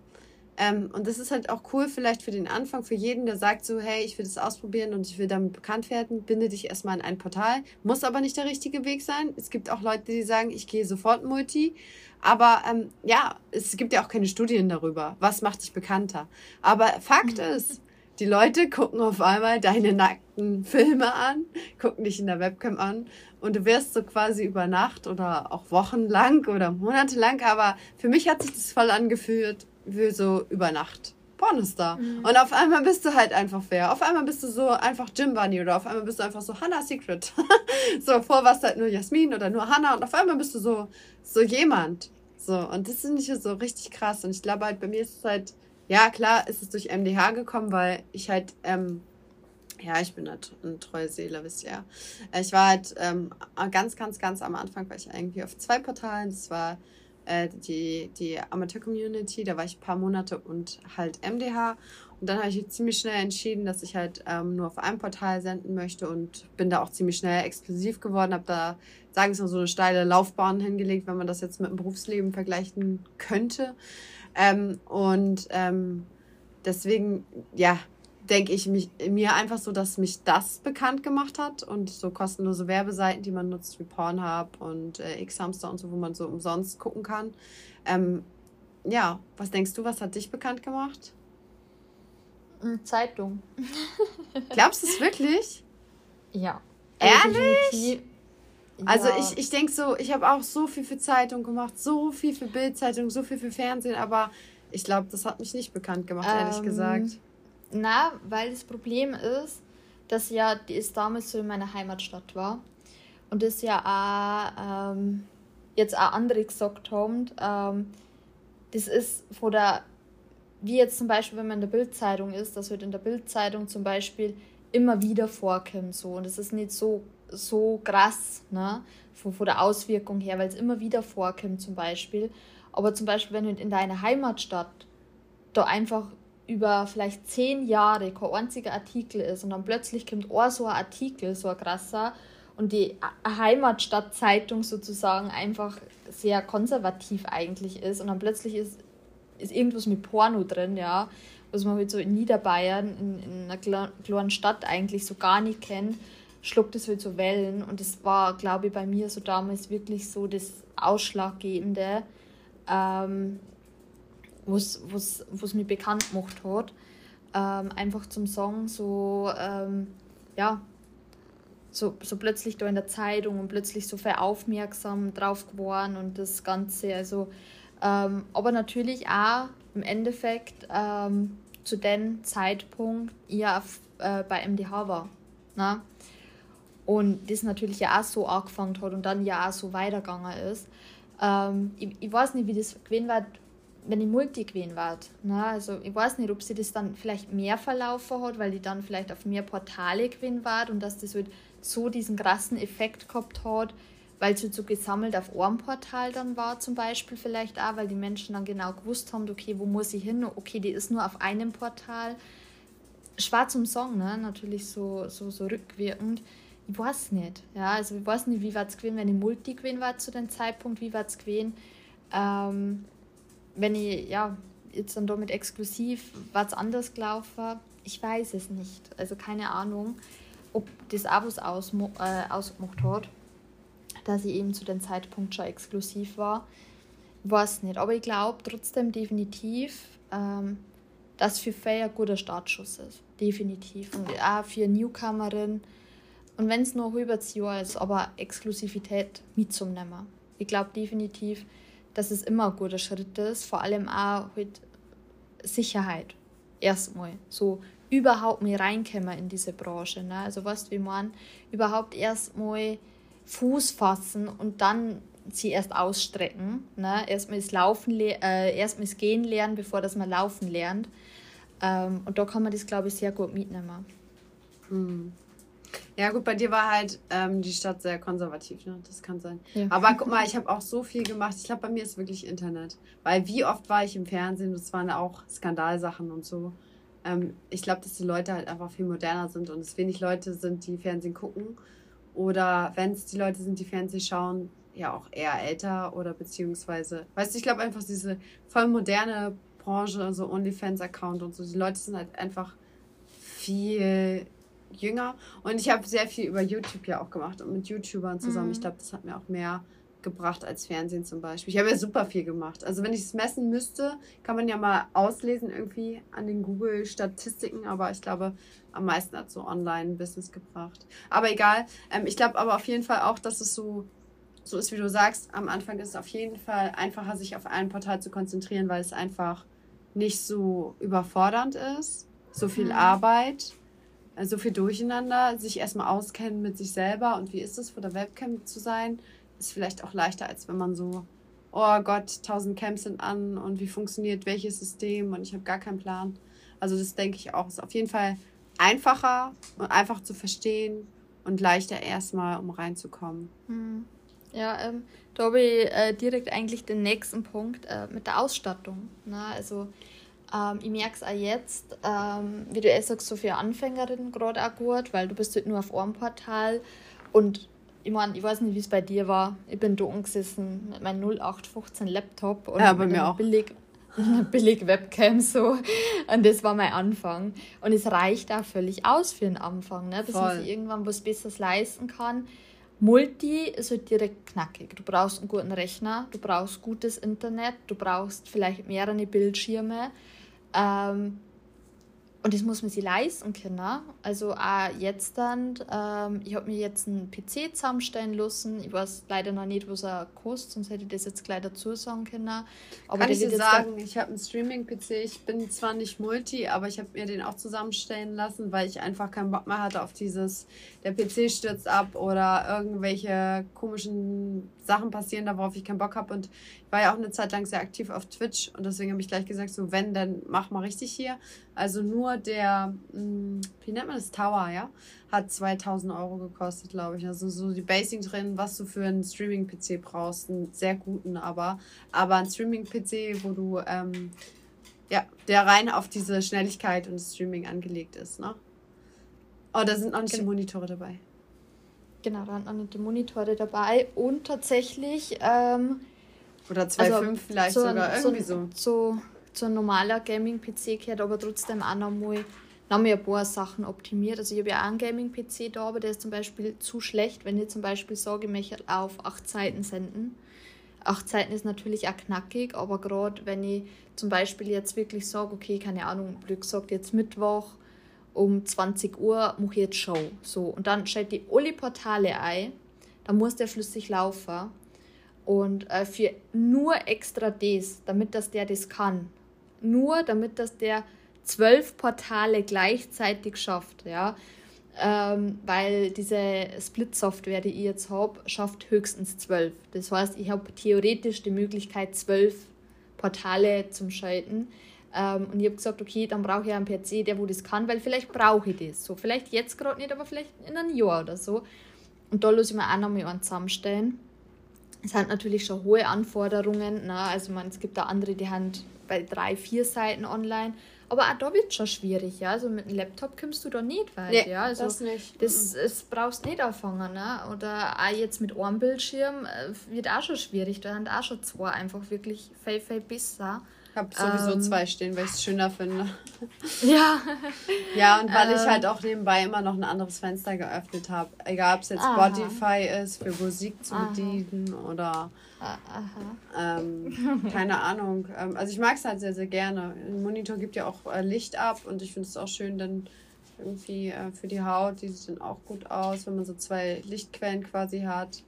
ähm, und das ist halt auch cool vielleicht für den Anfang, für jeden, der sagt so, hey, ich will das ausprobieren und ich will damit bekannt werden, binde dich erstmal in ein Portal. Muss aber nicht der richtige Weg sein. Es gibt auch Leute, die sagen, ich gehe sofort Multi. Aber ähm, ja, es gibt ja auch keine Studien darüber. Was macht dich bekannter? Aber Fakt mhm. ist, die Leute gucken auf einmal deine nackten Filme an, gucken dich in der Webcam an und du wirst so quasi über Nacht oder auch wochenlang oder monatelang, aber für mich hat sich das voll angefühlt wie so über Nacht. Pornostar. Mhm. Und auf einmal bist du halt einfach fair. Auf einmal bist du so einfach Jim Bunny oder auf einmal bist du einfach so Hannah Secret. so, vor warst du halt nur Jasmin oder nur Hannah und auf einmal bist du so, so jemand. So, und das finde ich so richtig krass. Und ich glaube halt, bei mir ist es halt, ja, klar ist es durch MDH gekommen, weil ich halt, ähm, ja, ich bin halt eine treue Seele, wisst ihr. Ich war halt ähm, ganz, ganz, ganz am Anfang, war ich irgendwie auf zwei Portalen. Das war äh, die, die Amateur-Community, da war ich ein paar Monate und halt MDH. Und dann habe ich ziemlich schnell entschieden, dass ich halt ähm, nur auf einem Portal senden möchte und bin da auch ziemlich schnell exklusiv geworden, habe da, sagen wir mal, so eine steile Laufbahn hingelegt, wenn man das jetzt mit dem Berufsleben vergleichen könnte. Ähm, und ähm, deswegen, ja, denke ich mich, mir einfach so, dass mich das bekannt gemacht hat und so kostenlose Werbeseiten, die man nutzt wie Pornhub und äh, Xhamster und so, wo man so umsonst gucken kann. Ähm, ja, was denkst du, was hat dich bekannt gemacht? Zeitung. Glaubst du es wirklich? Ja. Ehrlich? Also ja. ich, ich denke so, ich habe auch so viel für Zeitung gemacht, so viel für Bildzeitung, so viel für Fernsehen, aber ich glaube, das hat mich nicht bekannt gemacht, ähm, ehrlich gesagt. Na, weil das Problem ist, dass ja ist damals so in meiner Heimatstadt war und das ja auch ähm, jetzt auch andere gesagt haben, ähm, das ist von der, wie jetzt zum Beispiel, wenn man in der Bildzeitung ist, dass halt in der Bildzeitung zum Beispiel immer wieder vorkommt so. Und das ist nicht so so krass, ne, von, von der Auswirkung her, weil es immer wieder vorkommt zum Beispiel. Aber zum Beispiel, wenn du in deiner Heimatstadt da einfach über vielleicht zehn Jahre kein einziger Artikel ist und dann plötzlich kommt auch so ein Artikel, so ein krasser, und die Heimatstadtzeitung sozusagen einfach sehr konservativ eigentlich ist und dann plötzlich ist, ist irgendwas mit Porno drin, ja, was man halt so in Niederbayern, in, in einer kleinen Stadt eigentlich so gar nicht kennt, schluckt es halt so Wellen und das war, glaube ich, bei mir so damals wirklich so das Ausschlaggebende, ähm, was mich bekannt gemacht hat. Ähm, einfach zum Song so, ähm, ja, so, so plötzlich da in der Zeitung und plötzlich so viel aufmerksam drauf geworden und das Ganze. Also, ähm, aber natürlich auch im Endeffekt ähm, zu dem Zeitpunkt ja äh, bei MDH war. Ne? Und das natürlich ja auch so angefangen hat und dann ja auch so weitergegangen ist. Ähm, ich, ich weiß nicht, wie das gewesen wird, wenn ich Multi gewesen war. Ne? Also ich weiß nicht, ob sie das dann vielleicht mehr verlaufen hat, weil die dann vielleicht auf mehr Portale gewesen war und dass das halt so diesen krassen Effekt gehabt hat, weil es halt so gesammelt auf einem Portal dann war zum Beispiel vielleicht auch, weil die Menschen dann genau gewusst haben, okay, wo muss ich hin? Okay, die ist nur auf einem Portal. Schwarz um Song, ne? natürlich so, so, so rückwirkend. Ich weiß nicht. Ja, also ich weiß nicht, wie war es gewesen, wenn ich Multi gewesen war zu dem Zeitpunkt, wie war es gewesen. Ähm, wenn ich, ja, jetzt dann damit exklusiv, war es anders gelaufen? Ich weiß es nicht. Also keine Ahnung, ob das Abos ausmo äh, ausgemacht hat, dass ich eben zu dem Zeitpunkt schon exklusiv war. Weiß nicht, aber ich glaube trotzdem definitiv, ähm, dass für Faye ein guter Startschuss ist. Definitiv. Und auch für Newcomerin. Und wenn es nur über Jahr ist, aber Exklusivität mitzunehmen. Ich glaube definitiv, dass es immer ein guter Schritt ist, vor allem auch mit Sicherheit. Erstmal. So überhaupt mal reinkommen in diese Branche. Ne? Also weißt wie man überhaupt erstmal Fuß fassen und dann sie erst ausstrecken. Ne? Erstmal das äh, erstmal das Gehen lernen, bevor das man Laufen lernt. Ähm, und da kann man das, glaube ich, sehr gut mitnehmen. Hm. Ja, gut, bei dir war halt ähm, die Stadt sehr konservativ, ne? Das kann sein. Ja. Aber guck mal, ich habe auch so viel gemacht. Ich glaube, bei mir ist wirklich Internet. Weil wie oft war ich im Fernsehen? Das waren auch Skandalsachen und so. Ähm, ich glaube, dass die Leute halt einfach viel moderner sind und es wenig Leute sind, die Fernsehen gucken. Oder wenn es die Leute sind, die Fernsehen schauen, ja auch eher älter oder beziehungsweise, weißt du, ich glaube einfach diese voll moderne Branche, so OnlyFans-Account und so, die Leute sind halt einfach viel jünger und ich habe sehr viel über YouTube ja auch gemacht und mit YouTubern zusammen. Mhm. Ich glaube, das hat mir auch mehr gebracht als Fernsehen zum Beispiel. Ich habe ja super viel gemacht. Also wenn ich es messen müsste, kann man ja mal auslesen irgendwie an den Google-Statistiken, aber ich glaube, am meisten hat so Online-Business gebracht. Aber egal. Ähm, ich glaube aber auf jeden Fall auch, dass es so so ist, wie du sagst, am Anfang ist es auf jeden Fall einfacher, sich auf ein Portal zu konzentrieren, weil es einfach nicht so überfordernd ist, so viel mhm. Arbeit, so viel Durcheinander, sich erstmal auskennen mit sich selber und wie ist es, vor der Webcam zu sein, ist vielleicht auch leichter, als wenn man so, oh Gott, tausend Camps sind an und wie funktioniert welches System und ich habe gar keinen Plan. Also das denke ich auch, ist auf jeden Fall einfacher und einfach zu verstehen und leichter erstmal, um reinzukommen. Mhm. Ja, ähm, ich äh, direkt eigentlich den nächsten Punkt äh, mit der Ausstattung. Ne? Also ähm, ich merke es auch jetzt, ähm, wie du eh sagst, so für Anfängerinnen gerade auch gut, weil du bist halt nur auf einem Portal und ich meine, ich weiß nicht, wie es bei dir war. Ich bin da gesessen mit meinem 0815 Laptop und ja, bei mir auch. billig, billig Webcam so. Und das war mein Anfang. Und es reicht auch völlig aus für den Anfang, ne? bis Voll. man sich irgendwann was Besseres leisten kann. Multi ist halt direkt knackig. Du brauchst einen guten Rechner, du brauchst gutes Internet, du brauchst vielleicht mehrere Bildschirme. Ähm, und das muss man sich leisten können. Also auch jetzt dann, ähm, ich habe mir jetzt einen PC zusammenstellen lassen. Ich weiß leider noch nicht, was er kostet, sonst hätte ich das jetzt gleich dazu sagen können. Aber Kann ich dir sagen, ich habe einen Streaming-PC. Ich bin zwar nicht Multi, aber ich habe mir den auch zusammenstellen lassen, weil ich einfach keinen Bock mehr hatte auf dieses, der PC stürzt ab oder irgendwelche komischen Sachen passieren, darauf ich keinen Bock habe. Und ich war ja auch eine Zeit lang sehr aktiv auf Twitch und deswegen habe ich gleich gesagt, so wenn, dann mach mal richtig hier. Also nur der, hm, wie nennt man das, Tower, ja, hat 2000 Euro gekostet, glaube ich. Also so die Basic drin, was du für einen Streaming-PC brauchst, einen sehr guten aber. Aber ein Streaming-PC, wo du, ähm, ja, der rein auf diese Schnelligkeit und Streaming angelegt ist, ne? Oh, da sind noch nicht die Monitore dabei. Genau, da waren die Monitore dabei und tatsächlich. Ähm, Oder 2,5 also vielleicht so sogar, irgendwie so. so. So ein normaler Gaming-PC gehört aber trotzdem auch noch mal, noch mal ein paar Sachen optimiert. Also ich habe ja auch einen Gaming-PC da, aber der ist zum Beispiel zu schlecht, wenn ich zum Beispiel sage, ich möchte auf 8 Seiten senden. 8 Seiten ist natürlich auch knackig, aber gerade wenn ich zum Beispiel jetzt wirklich sage, okay, keine Ahnung, blöd gesagt, jetzt Mittwoch um 20 Uhr mache ich jetzt Show. So, und dann schalte ich alle Portale ein, dann muss der flüssig laufen. Und äh, für nur extra das, damit das der das kann, nur damit das der zwölf Portale gleichzeitig schafft, ja. Ähm, weil diese Split-Software, die ich jetzt habe, schafft höchstens zwölf. Das heißt, ich habe theoretisch die Möglichkeit, zwölf Portale zum Schalten. Ähm, und ich habe gesagt, okay, dann brauche ich einen PC, der wo das kann, weil vielleicht brauche ich das. So, vielleicht jetzt gerade nicht, aber vielleicht in einem Jahr oder so. Und da muss ich mir auch noch mal einen zusammenstellen. Es sind natürlich schon hohe Anforderungen. Ne? also man, es gibt da andere, die haben bei drei, vier Seiten online. Aber auch da wird es schon schwierig, ja. Also mit einem Laptop kommst du da nicht weit, nee, ja. Also das nicht. Das, das brauchst nicht anfangen, ne? Oder auch jetzt mit einem Bildschirm äh, wird auch schon schwierig. Da sind auch schon zwei einfach wirklich viel, viel besser. Ich habe sowieso ähm, zwei stehen, weil ich es schöner finde. Ja. ja, und weil ähm, ich halt auch nebenbei immer noch ein anderes Fenster geöffnet habe. Egal, ob es jetzt aha. Spotify ist, für Musik zu bedienen oder ähm, keine Ahnung. Ähm, also ich mag es halt sehr, sehr gerne. Ein Monitor gibt ja auch äh, Licht ab und ich finde es auch schön, dann irgendwie äh, für die Haut, die sieht dann auch gut aus, wenn man so zwei Lichtquellen quasi hat.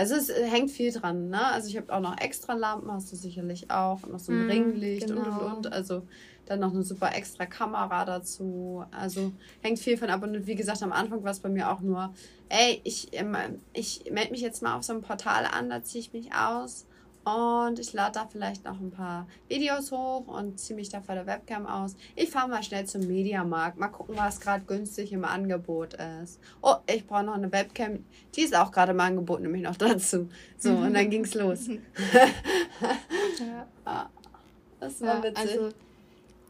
Also es äh, hängt viel dran, ne? Also ich habe auch noch extra Lampen, hast du sicherlich auch, und noch so ein mm, Ringlicht genau. und und genau. und. Also dann noch eine super extra Kamera dazu. Also hängt viel von ab. Und wie gesagt, am Anfang war es bei mir auch nur, ey, ich, ähm, ich melde mich jetzt mal auf so einem Portal an, da ziehe ich mich aus und ich lade da vielleicht noch ein paar Videos hoch und ziehe mich da vor der Webcam aus. Ich fahre mal schnell zum Mediamarkt. Mal gucken, was gerade günstig im Angebot ist. Oh, ich brauche noch eine Webcam. Die ist auch gerade im Angebot, nämlich noch dazu. So, und dann ging es los. ja. Ah, das war ja, witzig. Also,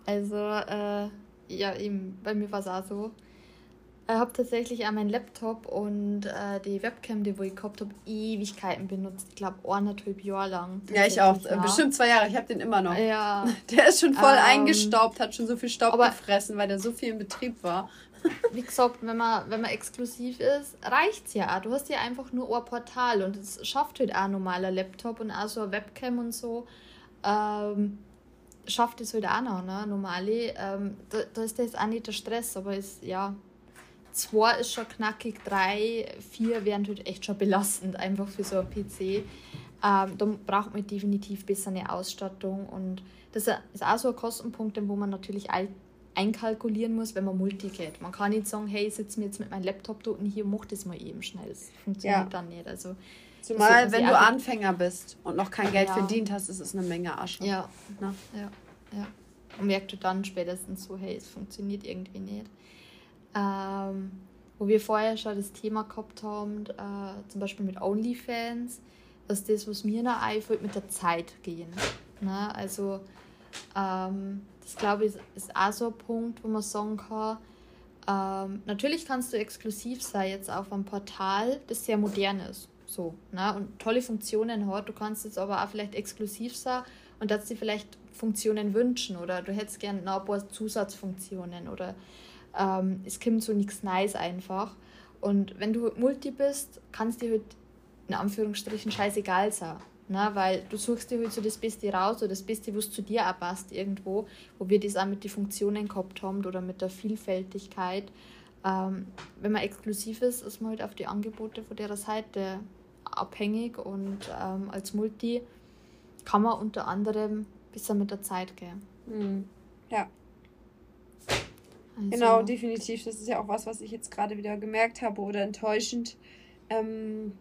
also äh, ja, eben, bei mir war es auch so. Ich habe tatsächlich auch meinen Laptop und äh, die Webcam, die wo ich gehabt habe, Ewigkeiten benutzt. Ich glaube, eineinhalb Jahre lang. Ja, ich auch. Ja. Bestimmt zwei Jahre. Ich habe den immer noch. Ja. Der ist schon voll ähm, eingestaubt, hat schon so viel Staub gefressen, weil der so viel in Betrieb war. Wie gesagt, wenn man, wenn man exklusiv ist, reicht es ja auch. Du hast ja einfach nur ein Portal und es schafft halt auch ein normaler Laptop und auch so eine Webcam und so. Ähm, schafft es halt auch noch, ne? Normale. Ähm, da, da ist das auch nicht der Stress, aber ist, ja, zwei ist schon knackig, drei, vier wären halt echt schon belastend, einfach für so ein PC. Ähm, da braucht man definitiv besser eine Ausstattung und das ist auch so ein Kostenpunkt, wo man natürlich einkalkulieren muss, wenn man Multi geht. Man kann nicht sagen, hey, ich sitze mir jetzt mit meinem Laptop da und hier, mach das mal eben schnell. Das funktioniert ja. dann nicht. Also, Zumal, wenn du Anfänger bist und noch kein Geld ja. verdient hast, ist es eine Menge Asche. Ja. Ne? ja, ja. Und merkst du dann spätestens so, hey, es funktioniert irgendwie nicht ähm, wo wir vorher schon das Thema gehabt haben, äh, zum Beispiel mit OnlyFans, dass das, was mir noch einfällt, mit der Zeit gehen. Ne? Also ähm, das glaube ich ist auch so ein Punkt, wo man sagen kann, ähm, natürlich kannst du exklusiv sein jetzt auf einem Portal, das sehr modern ist. So, ne? und tolle Funktionen hat. Du kannst jetzt aber auch vielleicht exklusiv sein und dass dir vielleicht Funktionen wünschen oder du hättest gerne noch ein paar Zusatzfunktionen oder ähm, es kommt so nichts Nice einfach. Und wenn du Multi bist, kannst dir halt in Anführungsstrichen scheißegal sein. Ne? Weil du suchst dir halt so das Beste raus oder das Beste, was zu dir auch passt irgendwo, wo wir das auch mit den Funktionen gehabt haben oder mit der Vielfältigkeit. Ähm, wenn man exklusiv ist, ist man halt auf die Angebote von der Seite abhängig und ähm, als Multi kann man unter anderem besser mit der Zeit gehen. Mhm. Ja. Also. Genau, definitiv. Das ist ja auch was, was ich jetzt gerade wieder gemerkt habe oder enttäuschend ähm,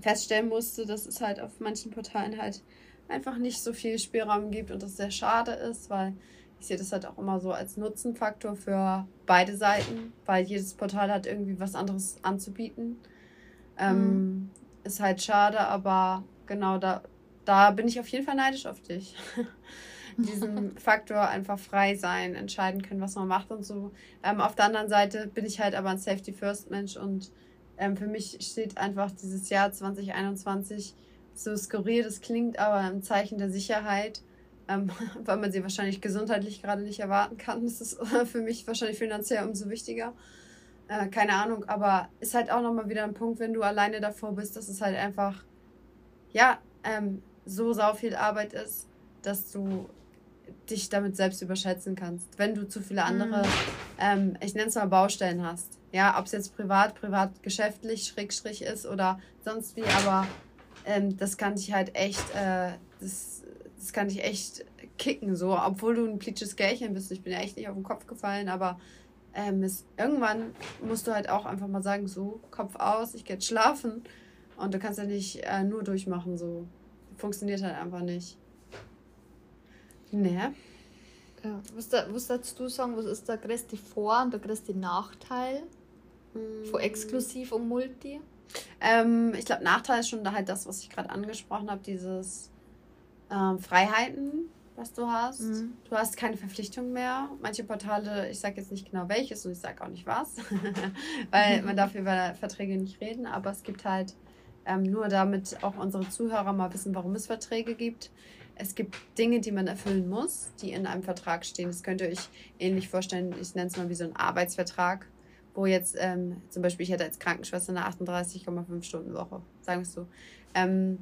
feststellen musste, dass es halt auf manchen Portalen halt einfach nicht so viel Spielraum gibt und das sehr schade ist, weil ich sehe das halt auch immer so als Nutzenfaktor für beide Seiten, weil jedes Portal hat irgendwie was anderes anzubieten. Ähm, mhm. Ist halt schade, aber genau da, da bin ich auf jeden Fall neidisch auf dich. diesem Faktor einfach frei sein, entscheiden können, was man macht und so. Ähm, auf der anderen Seite bin ich halt aber ein Safety First Mensch und ähm, für mich steht einfach dieses Jahr 2021 so skurril, das klingt aber im Zeichen der Sicherheit, ähm, weil man sie wahrscheinlich gesundheitlich gerade nicht erwarten kann. Das ist für mich wahrscheinlich finanziell umso wichtiger. Äh, keine Ahnung, aber ist halt auch nochmal wieder ein Punkt, wenn du alleine davor bist, dass es halt einfach, ja, ähm, so sau viel Arbeit ist, dass du dich damit selbst überschätzen kannst. Wenn du zu viele andere, mhm. ähm, ich nenne es mal Baustellen hast. Ja, ob es jetzt privat, privat, geschäftlich, schrägstrich ist oder sonst wie, aber ähm, das kann dich halt echt, äh, das, das kann dich echt kicken, so, obwohl du ein plitsches Gärchen bist. Ich bin ja echt nicht auf den Kopf gefallen, aber ähm, es, irgendwann musst du halt auch einfach mal sagen, so, Kopf aus, ich gehe jetzt schlafen. Und du kannst ja nicht äh, nur durchmachen, so. Funktioniert halt einfach nicht. Nee. Ja. Was, da, was würdest du sagen, was ist der größte Vor- und der größte Nachteil mm. von Exklusiv und Multi? Ähm, ich glaube, Nachteil ist schon halt das, was ich gerade angesprochen habe, dieses ähm, Freiheiten, was du hast. Mhm. Du hast keine Verpflichtung mehr. Manche Portale, ich sage jetzt nicht genau welches und ich sage auch nicht was, weil man darf über Verträge nicht reden, aber es gibt halt ähm, nur damit auch unsere Zuhörer mal wissen, warum es Verträge gibt es gibt Dinge, die man erfüllen muss, die in einem Vertrag stehen. Das könnt ihr euch ähnlich vorstellen. Ich nenne es mal wie so ein Arbeitsvertrag, wo jetzt ähm, zum Beispiel ich hätte als Krankenschwester eine 38,5 Stunden Woche, sagen wir es so. Ähm,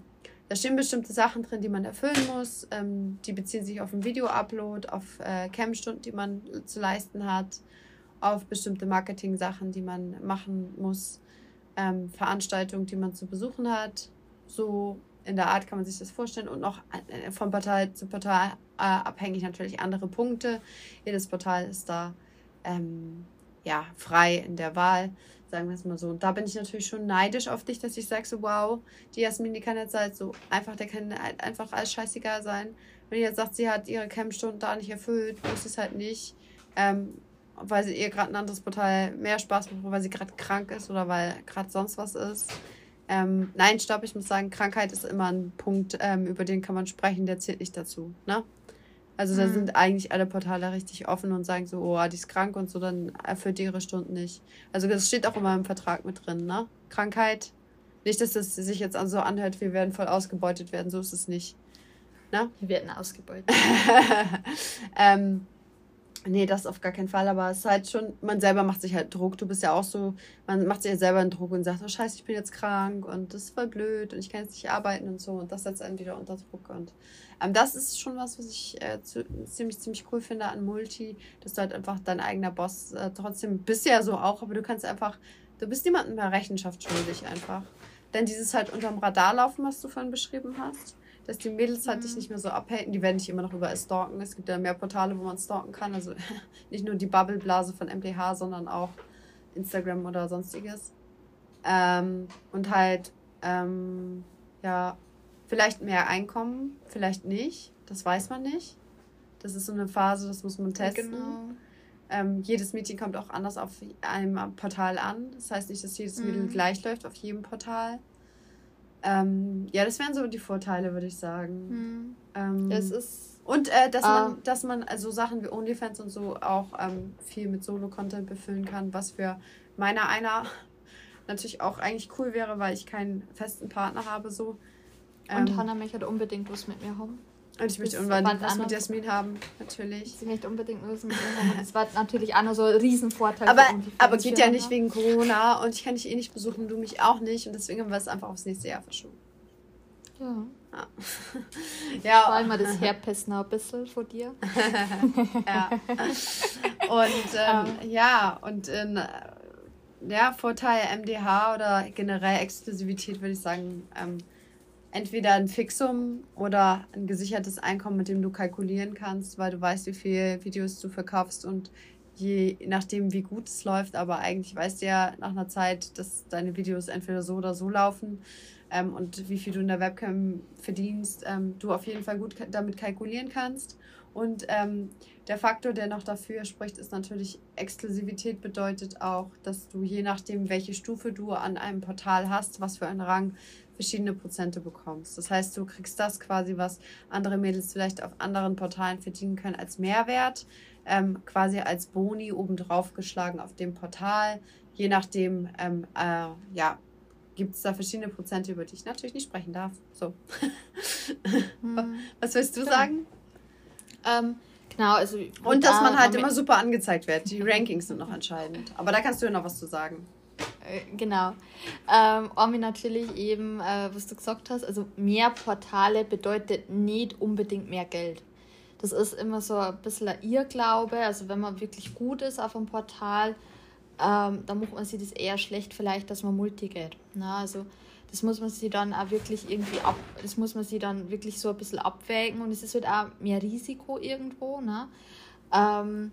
da stehen bestimmte Sachen drin, die man erfüllen muss. Ähm, die beziehen sich auf einen Video-Upload, auf äh, Cam-Stunden, die man zu leisten hat, auf bestimmte Marketing-Sachen, die man machen muss. ähm, Veranstaltungen, die man zu besuchen hat. So in der Art kann man sich das vorstellen und noch äh, von Portal zu Portal äh, abhängig natürlich andere Punkte. Jedes Portal ist da ähm, ja, frei in der Wahl, sagen wir es mal so. Und da bin ich natürlich schon neidisch auf dich, dass ich sage so, wow, die Jasmin, die kann jetzt halt so einfach, der kann halt einfach alles scheißegal sein. Wenn die jetzt sagt, sie hat ihre Campstunden da nicht erfüllt, muss es halt nicht. Ähm, weil sie ihr gerade ein anderes Portal mehr Spaß macht, weil sie gerade krank ist oder weil gerade sonst was ist. Ähm, nein, stopp, ich muss sagen, Krankheit ist immer ein Punkt, ähm, über den kann man sprechen, der zählt nicht dazu. Ne? Also da mhm. sind eigentlich alle Portale richtig offen und sagen so, oh, die ist krank und so, dann erfüllt die ihre Stunden nicht. Also das steht auch immer im Vertrag mit drin, ne? Krankheit. Nicht, dass das sich jetzt so anhört, wir werden voll ausgebeutet werden, so ist es nicht. Ne? Wir werden ausgebeutet. ähm, Nee, das auf gar keinen Fall, aber es ist halt schon, man selber macht sich halt Druck. Du bist ja auch so, man macht sich ja selber einen Druck und sagt, oh scheiße, ich bin jetzt krank und das ist voll blöd und ich kann jetzt nicht arbeiten und so und das setzt einen wieder unter Druck. Und ähm, das ist schon was, was ich äh, zu, ziemlich, ziemlich cool finde an Multi, dass du halt einfach dein eigener Boss äh, trotzdem bist ja so auch, aber du kannst einfach, du bist niemandem mehr Rechenschaft schuldig einfach. Denn dieses halt unterm Radar laufen, was du vorhin beschrieben hast, dass die Mädels halt dich mhm. nicht mehr so abhalten. Die werden dich immer noch überall stalken. Es gibt ja mehr Portale, wo man stalken kann. Also nicht nur die Bubbleblase von MPH, sondern auch Instagram oder sonstiges. Ähm, und halt, ähm, ja, vielleicht mehr Einkommen, vielleicht nicht. Das weiß man nicht. Das ist so eine Phase, das muss man testen. Genau. Ähm, jedes Mädchen kommt auch anders auf einem Portal an. Das heißt nicht, dass jedes Mädel mhm. gleich läuft auf jedem Portal. Ähm, ja, das wären so die Vorteile, würde ich sagen. Hm. Ähm, das ist. Und äh, dass, ah. man, dass man also Sachen wie OnlyFans und so auch ähm, viel mit Solo-Content befüllen kann, was für meiner einer natürlich auch eigentlich cool wäre, weil ich keinen festen Partner habe. So. Und ähm, Hannah möchte unbedingt was mit mir haben. Und ich möchte unbedingt was mit Jasmin haben, natürlich. Sie möchte unbedingt was mit mir haben. Das war natürlich auch noch so ein Riesenvorteil. Aber, aber geht ja nicht wegen Corona und ich kann dich eh nicht besuchen, du mich auch nicht. Und deswegen haben wir es einfach aufs nächste Jahr verschoben. Ja. Ja. ja. Vor allem mal das Herpes noch ein bisschen von dir. ja. Und ähm, ja, und in, ja, Vorteil MDH oder generell Exklusivität würde ich sagen, ähm, entweder ein Fixum oder ein gesichertes Einkommen, mit dem du kalkulieren kannst, weil du weißt, wie viele Videos du verkaufst und je nachdem, wie gut es läuft, aber eigentlich weißt du ja nach einer Zeit, dass deine Videos entweder so oder so laufen ähm, und wie viel du in der Webcam verdienst, ähm, du auf jeden Fall gut damit kalkulieren kannst. Und ähm, der Faktor, der noch dafür spricht, ist natürlich, Exklusivität bedeutet auch, dass du je nachdem, welche Stufe du an einem Portal hast, was für einen Rang, verschiedene Prozente bekommst. Das heißt, du kriegst das quasi, was andere Mädels vielleicht auf anderen Portalen verdienen können, als Mehrwert, ähm, quasi als Boni obendrauf geschlagen auf dem Portal. Je nachdem, ähm, äh, ja, gibt es da verschiedene Prozente, über die ich natürlich nicht sprechen darf. So. hm. Was willst du genau. sagen? Ähm, genau, also. Und dass man halt immer super angezeigt wird. Die Rankings sind noch entscheidend. Aber da kannst du ja noch was zu sagen. Äh, genau. Ähm, Ormi natürlich eben, äh, was du gesagt hast, also mehr Portale bedeutet nicht unbedingt mehr Geld. Das ist immer so ein bisschen ein Irrglaube. Also wenn man wirklich gut ist auf einem Portal, ähm, dann macht man sich das eher schlecht vielleicht, dass man Multi geht. Na, also das muss man sich dann auch wirklich irgendwie ab, das muss man sich dann wirklich so ein bisschen abwägen und es ist halt auch mehr Risiko irgendwo. Ne? Ähm,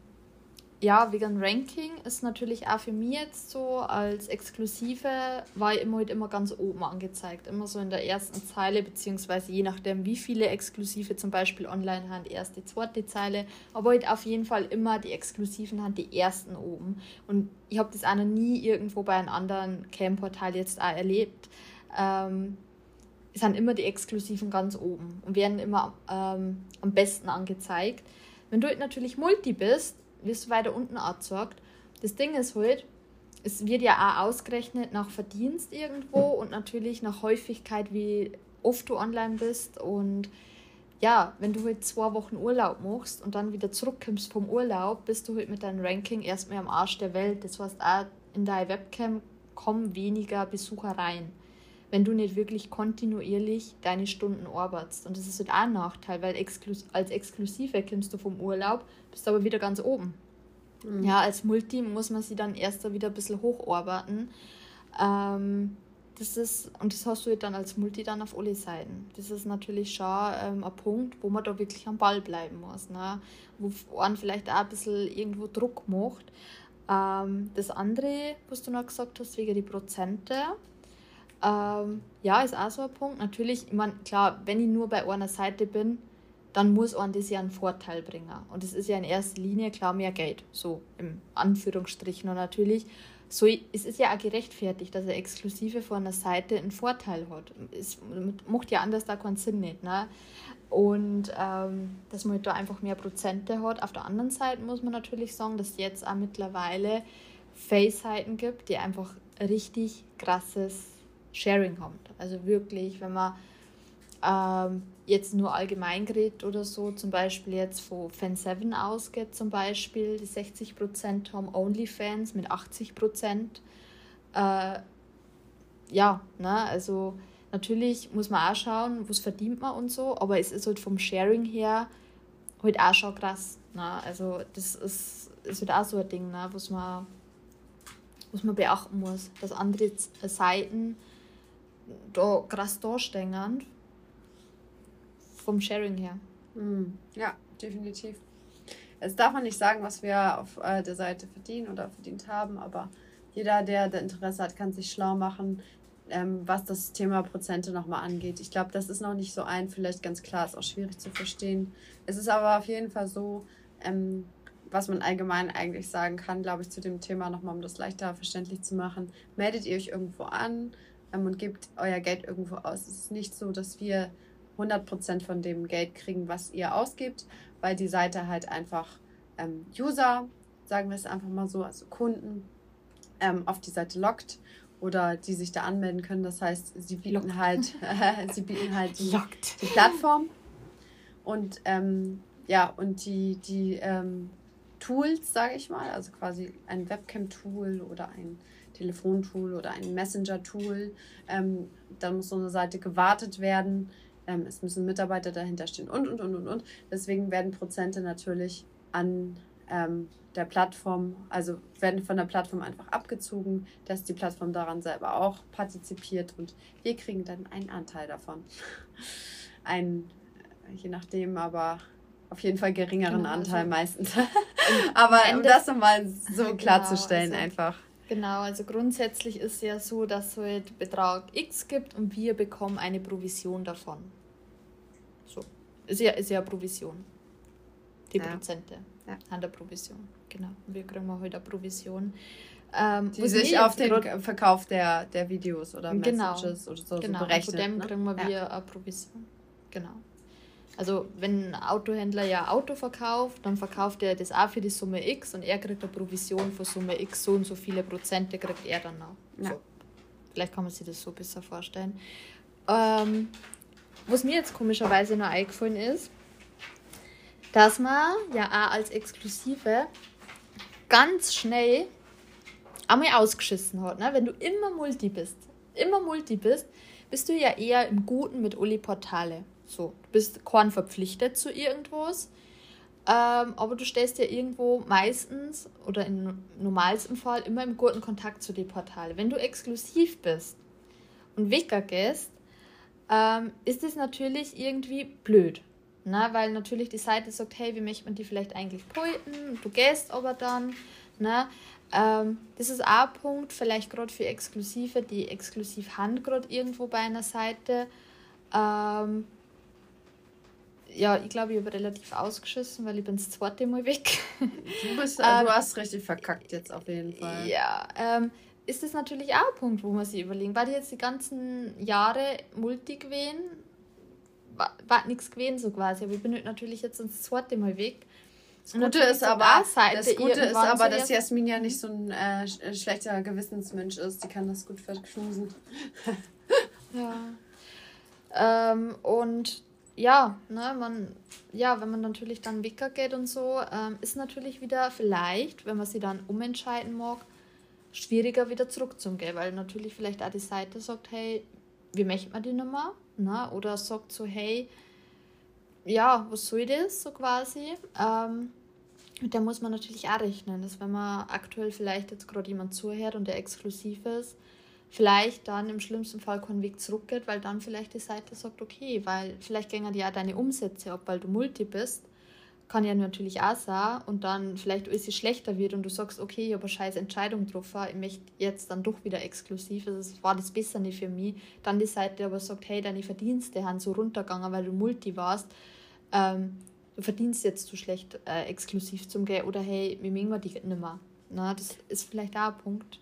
ja, wegen Ranking ist natürlich auch für mich jetzt so als Exklusive war immer halt immer ganz oben angezeigt. Immer so in der ersten Zeile, beziehungsweise je nachdem, wie viele Exklusive zum Beispiel online haben, erste, zweite Zeile. Aber halt auf jeden Fall immer die Exklusiven haben die ersten oben. Und ich habe das auch noch nie irgendwo bei einem anderen Cam-Portal jetzt auch erlebt. Ähm, sind immer die Exklusiven ganz oben und werden immer ähm, am besten angezeigt. Wenn du halt natürlich Multi bist, wirst du weiter unten angezeigt. Das Ding ist halt, es wird ja auch ausgerechnet nach Verdienst irgendwo und natürlich nach Häufigkeit, wie oft du online bist. Und ja, wenn du halt zwei Wochen Urlaub machst und dann wieder zurückkommst vom Urlaub, bist du halt mit deinem Ranking erstmal am Arsch der Welt. Das heißt, auch in deine Webcam kommen weniger Besucher rein, wenn du nicht wirklich kontinuierlich deine Stunden arbeitest. Und das ist halt auch ein Nachteil, weil exklus als Exklusive kommst du vom Urlaub, bist aber wieder ganz oben. Mhm. Ja, als Multi muss man sie dann erst wieder ein bisschen hocharbeiten. Ähm, das ist, und das hast du dann als Multi dann auf alle Seiten. Das ist natürlich schon ähm, ein Punkt, wo man da wirklich am Ball bleiben muss. Ne? Wo man vielleicht auch ein bisschen irgendwo Druck macht. Ähm, das andere, was du noch gesagt hast, wegen die Prozente, ähm, ja, ist auch so ein Punkt. Natürlich, ich meine, klar, wenn ich nur bei einer Seite bin, dann muss man das ja einen Vorteil bringen. Und das ist ja in erster Linie klar mehr Geld, so im Anführungsstrichen. Und natürlich so, es ist ja auch gerechtfertigt, dass er exklusive von einer Seite einen Vorteil hat. Es macht ja anders da keinen Sinn nicht. Ne? Und ähm, dass man halt da einfach mehr Prozente hat. Auf der anderen Seite muss man natürlich sagen, dass es jetzt auch mittlerweile Face-Seiten gibt, die einfach richtig krasses Sharing haben. Also wirklich, wenn man ähm, jetzt nur allgemein geredet oder so, zum Beispiel jetzt von Fan7 ausgeht, zum Beispiel, die 60% haben OnlyFans mit 80%. Äh, ja, ne, also natürlich muss man auch schauen, was verdient man und so, aber es ist halt vom Sharing her halt auch schon krass. Ne? Also das ist, ist halt auch so ein Ding, ne? was, man, was man beachten muss, dass andere Seiten da krass dastehen vom Sharing her. Mm, ja, definitiv. Es darf man nicht sagen, was wir auf äh, der Seite verdienen oder verdient haben, aber jeder, der, der Interesse hat, kann sich schlau machen, ähm, was das Thema Prozente nochmal angeht. Ich glaube, das ist noch nicht so ein, vielleicht ganz klar, ist auch schwierig zu verstehen. Es ist aber auf jeden Fall so, ähm, was man allgemein eigentlich sagen kann, glaube ich, zu dem Thema nochmal, um das leichter verständlich zu machen. Meldet ihr euch irgendwo an ähm, und gebt euer Geld irgendwo aus. Es ist nicht so, dass wir 100% von dem Geld kriegen, was ihr ausgibt, weil die Seite halt einfach ähm, User, sagen wir es einfach mal so, also Kunden, ähm, auf die Seite lockt oder die sich da anmelden können. Das heißt, sie bieten Lock. halt, äh, sie bieten halt die, die Plattform und ähm, ja und die die ähm, Tools, sage ich mal, also quasi ein Webcam-Tool oder ein Telefontool oder ein Messenger-Tool. Ähm, dann muss so eine Seite gewartet werden ähm, es müssen Mitarbeiter dahinter stehen und, und, und, und, und. Deswegen werden Prozente natürlich an ähm, der Plattform, also werden von der Plattform einfach abgezogen, dass die Plattform daran selber auch partizipiert und wir kriegen dann einen Anteil davon. Ein, je nachdem, aber auf jeden Fall geringeren genau, Anteil also meistens. aber um das nochmal so genau, klarzustellen also, einfach. Genau, also grundsätzlich ist ja so, dass es halt Betrag X gibt und wir bekommen eine Provision davon. Ist ja, ist ja Provision. Die ja. Prozente ja. an der Provision. Genau. Wir kriegen halt eine Provision. Ähm, die sich auf den Verkauf der, der Videos oder genau. Messages oder so, genau. so berechnet. Genau, von dem ne? kriegen wir ja. eine Provision. Genau. Also wenn ein Autohändler ja Auto verkauft, dann verkauft er das auch für die Summe X und er kriegt eine Provision für Summe X, so und so viele Prozente kriegt er dann auch. Ja. So. Vielleicht kann man sich das so besser vorstellen. Ähm, was mir jetzt komischerweise noch eingefallen ist, dass man ja auch als Exklusive ganz schnell einmal ausgeschissen hat. Ne? Wenn du immer Multi bist, immer Multi bist, bist du ja eher im Guten mit Uli Portale. So, du bist kein verpflichtet zu irgendwas, ähm, aber du stellst ja irgendwo meistens oder im normalsten Fall immer im guten Kontakt zu den Portalen. Wenn du exklusiv bist und Wicker gehst, ähm, ist es natürlich irgendwie blöd. Ne? Weil natürlich die Seite sagt, hey, wie möchte man die vielleicht eigentlich pointen? Du gehst aber dann. Ne? Ähm, das ist auch ein Punkt, vielleicht gerade für Exklusive, die exklusiv haben gerade irgendwo bei einer Seite. Ähm, ja, ich glaube, ich habe relativ ausgeschissen, weil ich bin das zweite Mal weg. Du, bist, ähm, du hast richtig verkackt jetzt auf jeden Fall. Ja, ähm, ist das natürlich auch ein Punkt, wo man sich überlegen, war die jetzt die ganzen Jahre Multi gewesen, war, war nichts gewesen so quasi, aber ich bin halt natürlich jetzt das zweite Mal weg. Das Gute ist aber, das Gute ist aber, dass Jasmin ja nicht so ein äh, äh, schlechter Gewissensmensch ist. Die kann das gut verschmusen. ja. Ähm, und ja, ne, man, ja, wenn man natürlich dann Wicker geht und so, ähm, ist natürlich wieder vielleicht, wenn man sie dann umentscheiden mag, schwieriger wieder zurückzugehen, weil natürlich vielleicht auch die Seite sagt, hey, wie möchte man die Nummer? Ne? Oder sagt so, hey, ja, was soll das so quasi? Ähm, der muss man natürlich auch rechnen, dass wenn man aktuell vielleicht jetzt gerade jemand zuhört und der exklusiv ist, vielleicht dann im schlimmsten Fall keinen Weg zurückgeht, weil dann vielleicht die Seite sagt, okay, weil vielleicht die ja deine Umsätze ab, weil du Multi bist. Kann ja natürlich auch sein und dann vielleicht alles schlechter wird und du sagst, okay, ich habe eine scheiß Entscheidung getroffen, ich möchte jetzt dann doch wieder exklusiv, also es war das besser nicht für mich. Dann die Seite aber sagt, hey, deine Verdienste haben so runtergegangen, weil du Multi warst. Ähm, du verdienst jetzt zu schlecht äh, exklusiv zum Geld oder hey, wir mögen die nicht mehr. Na, das ist vielleicht auch ein Punkt.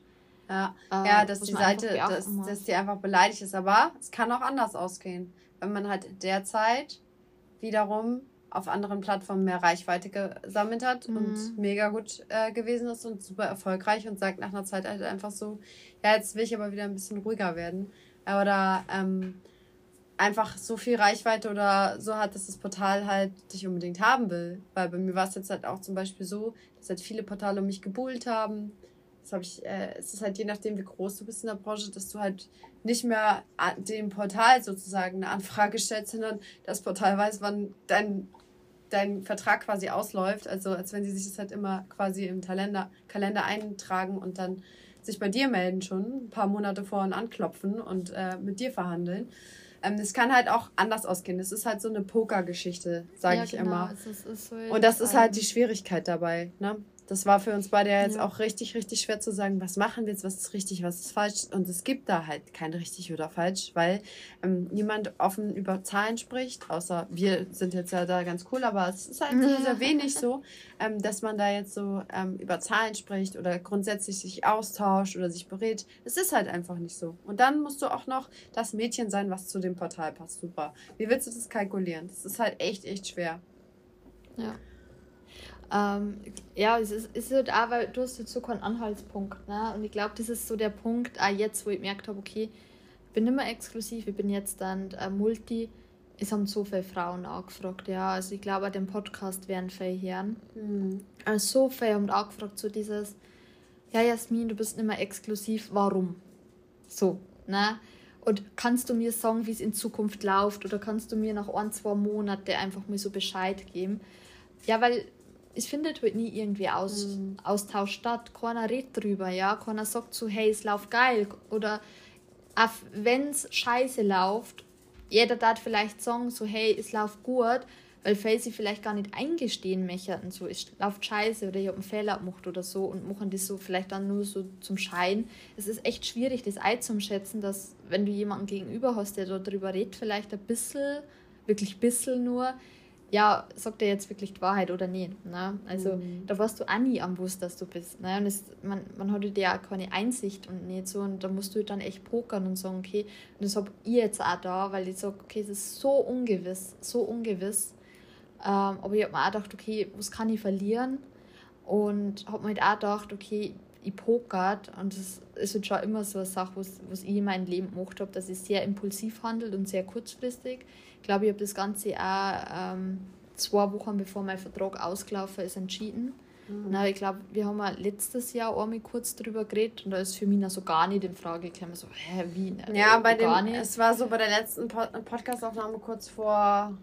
Ja, äh, ja dass die Seite, dass, dass die einfach beleidigt ist. Aber es kann auch anders ausgehen. Wenn man halt derzeit wiederum auf anderen Plattformen mehr Reichweite gesammelt hat mhm. und mega gut äh, gewesen ist und super erfolgreich und sagt nach einer Zeit halt einfach so, ja, jetzt will ich aber wieder ein bisschen ruhiger werden. Oder ähm, einfach so viel Reichweite oder so hat, dass das Portal halt dich unbedingt haben will. Weil bei mir war es jetzt halt auch zum Beispiel so, dass halt viele Portale um mich gebuhlt haben das habe ich, äh, es ist halt je nachdem, wie groß du bist in der Branche, dass du halt nicht mehr dem Portal sozusagen eine Anfrage stellst, sondern das Portal weiß, wann dein, dein Vertrag quasi ausläuft. Also als wenn sie sich das halt immer quasi im Kalender, Kalender eintragen und dann sich bei dir melden schon, ein paar Monate vor und anklopfen und äh, mit dir verhandeln. Ähm, das kann halt auch anders ausgehen. Das ist halt so eine Pokergeschichte, sage ja, ich genau. immer. Es ist so und das ist halt die Schwierigkeit dabei. Ne? Das war für uns beide ja jetzt ja. auch richtig, richtig schwer zu sagen, was machen wir jetzt, was ist richtig, was ist falsch. Und es gibt da halt kein richtig oder falsch, weil ähm, niemand offen über Zahlen spricht, außer wir sind jetzt ja da ganz cool, aber es ist halt sehr, sehr wenig so, ähm, dass man da jetzt so ähm, über Zahlen spricht oder grundsätzlich sich austauscht oder sich berät. Es ist halt einfach nicht so. Und dann musst du auch noch das Mädchen sein, was zu dem Portal passt. Super. Wie willst du das kalkulieren? Das ist halt echt, echt schwer. Ja. Ähm, ja, es ist, ist halt auch, weil du hast jetzt so keinen Anhaltspunkt. Ne? Und ich glaube, das ist so der Punkt, auch jetzt, wo ich gemerkt habe, okay, ich bin nicht mehr exklusiv, ich bin jetzt dann äh, Multi. Es haben so viele Frauen angefragt, ja. Also ich glaube, den Podcast werden viele hören. Mhm. Also so viele haben angefragt, so dieses, ja Jasmin, du bist nicht mehr exklusiv, warum? So, ne? Und kannst du mir sagen, wie es in Zukunft läuft? Oder kannst du mir nach ein, zwei Monaten einfach mal so Bescheid geben? Ja, weil es findet halt nie irgendwie aus, mhm. Austausch statt. Keiner redet drüber, ja. Keiner sagt so, hey, es läuft geil. Oder wenn es scheiße läuft, jeder darf vielleicht sagen, so, hey, es läuft gut, weil viele sie vielleicht gar nicht eingestehen möchten, so, es läuft scheiße oder ich habe einen Fehler gemacht oder so und machen das so vielleicht dann nur so zum Schein. Es ist echt schwierig, das einzuschätzen, dass wenn du jemanden gegenüber hast, der darüber redet, vielleicht ein bisschen, wirklich ein bisschen nur, ja, sagt er jetzt wirklich die Wahrheit oder nicht. Ne? Also mhm. da warst du auch nie am Bus, dass du bist. Ne? Und es, man, man hat ja auch keine Einsicht und nicht so. Und da musst du dann echt pokern und sagen, okay, und das habe ich jetzt auch da, weil ich sage, okay, es ist so ungewiss, so ungewiss. Ähm, aber ich habe mir auch gedacht, okay, was kann ich verlieren? Und habe mir halt auch gedacht, okay, ich pokert und das ist halt schon immer so eine Sache, was, was ich in meinem Leben gemacht habe, dass ich sehr impulsiv handelt und sehr kurzfristig glaube, ich habe das Ganze auch ähm, zwei Wochen bevor mein Vertrag ausgelaufen ist, entschieden. Mhm. Na, ich glaube, wir haben letztes Jahr einmal kurz darüber geredet und da ist für mich noch so gar nicht in Frage gekommen. So, hä, wie? Ja, bei dem, nicht. es war so bei der letzten Podcast-Aufnahme kurz vor,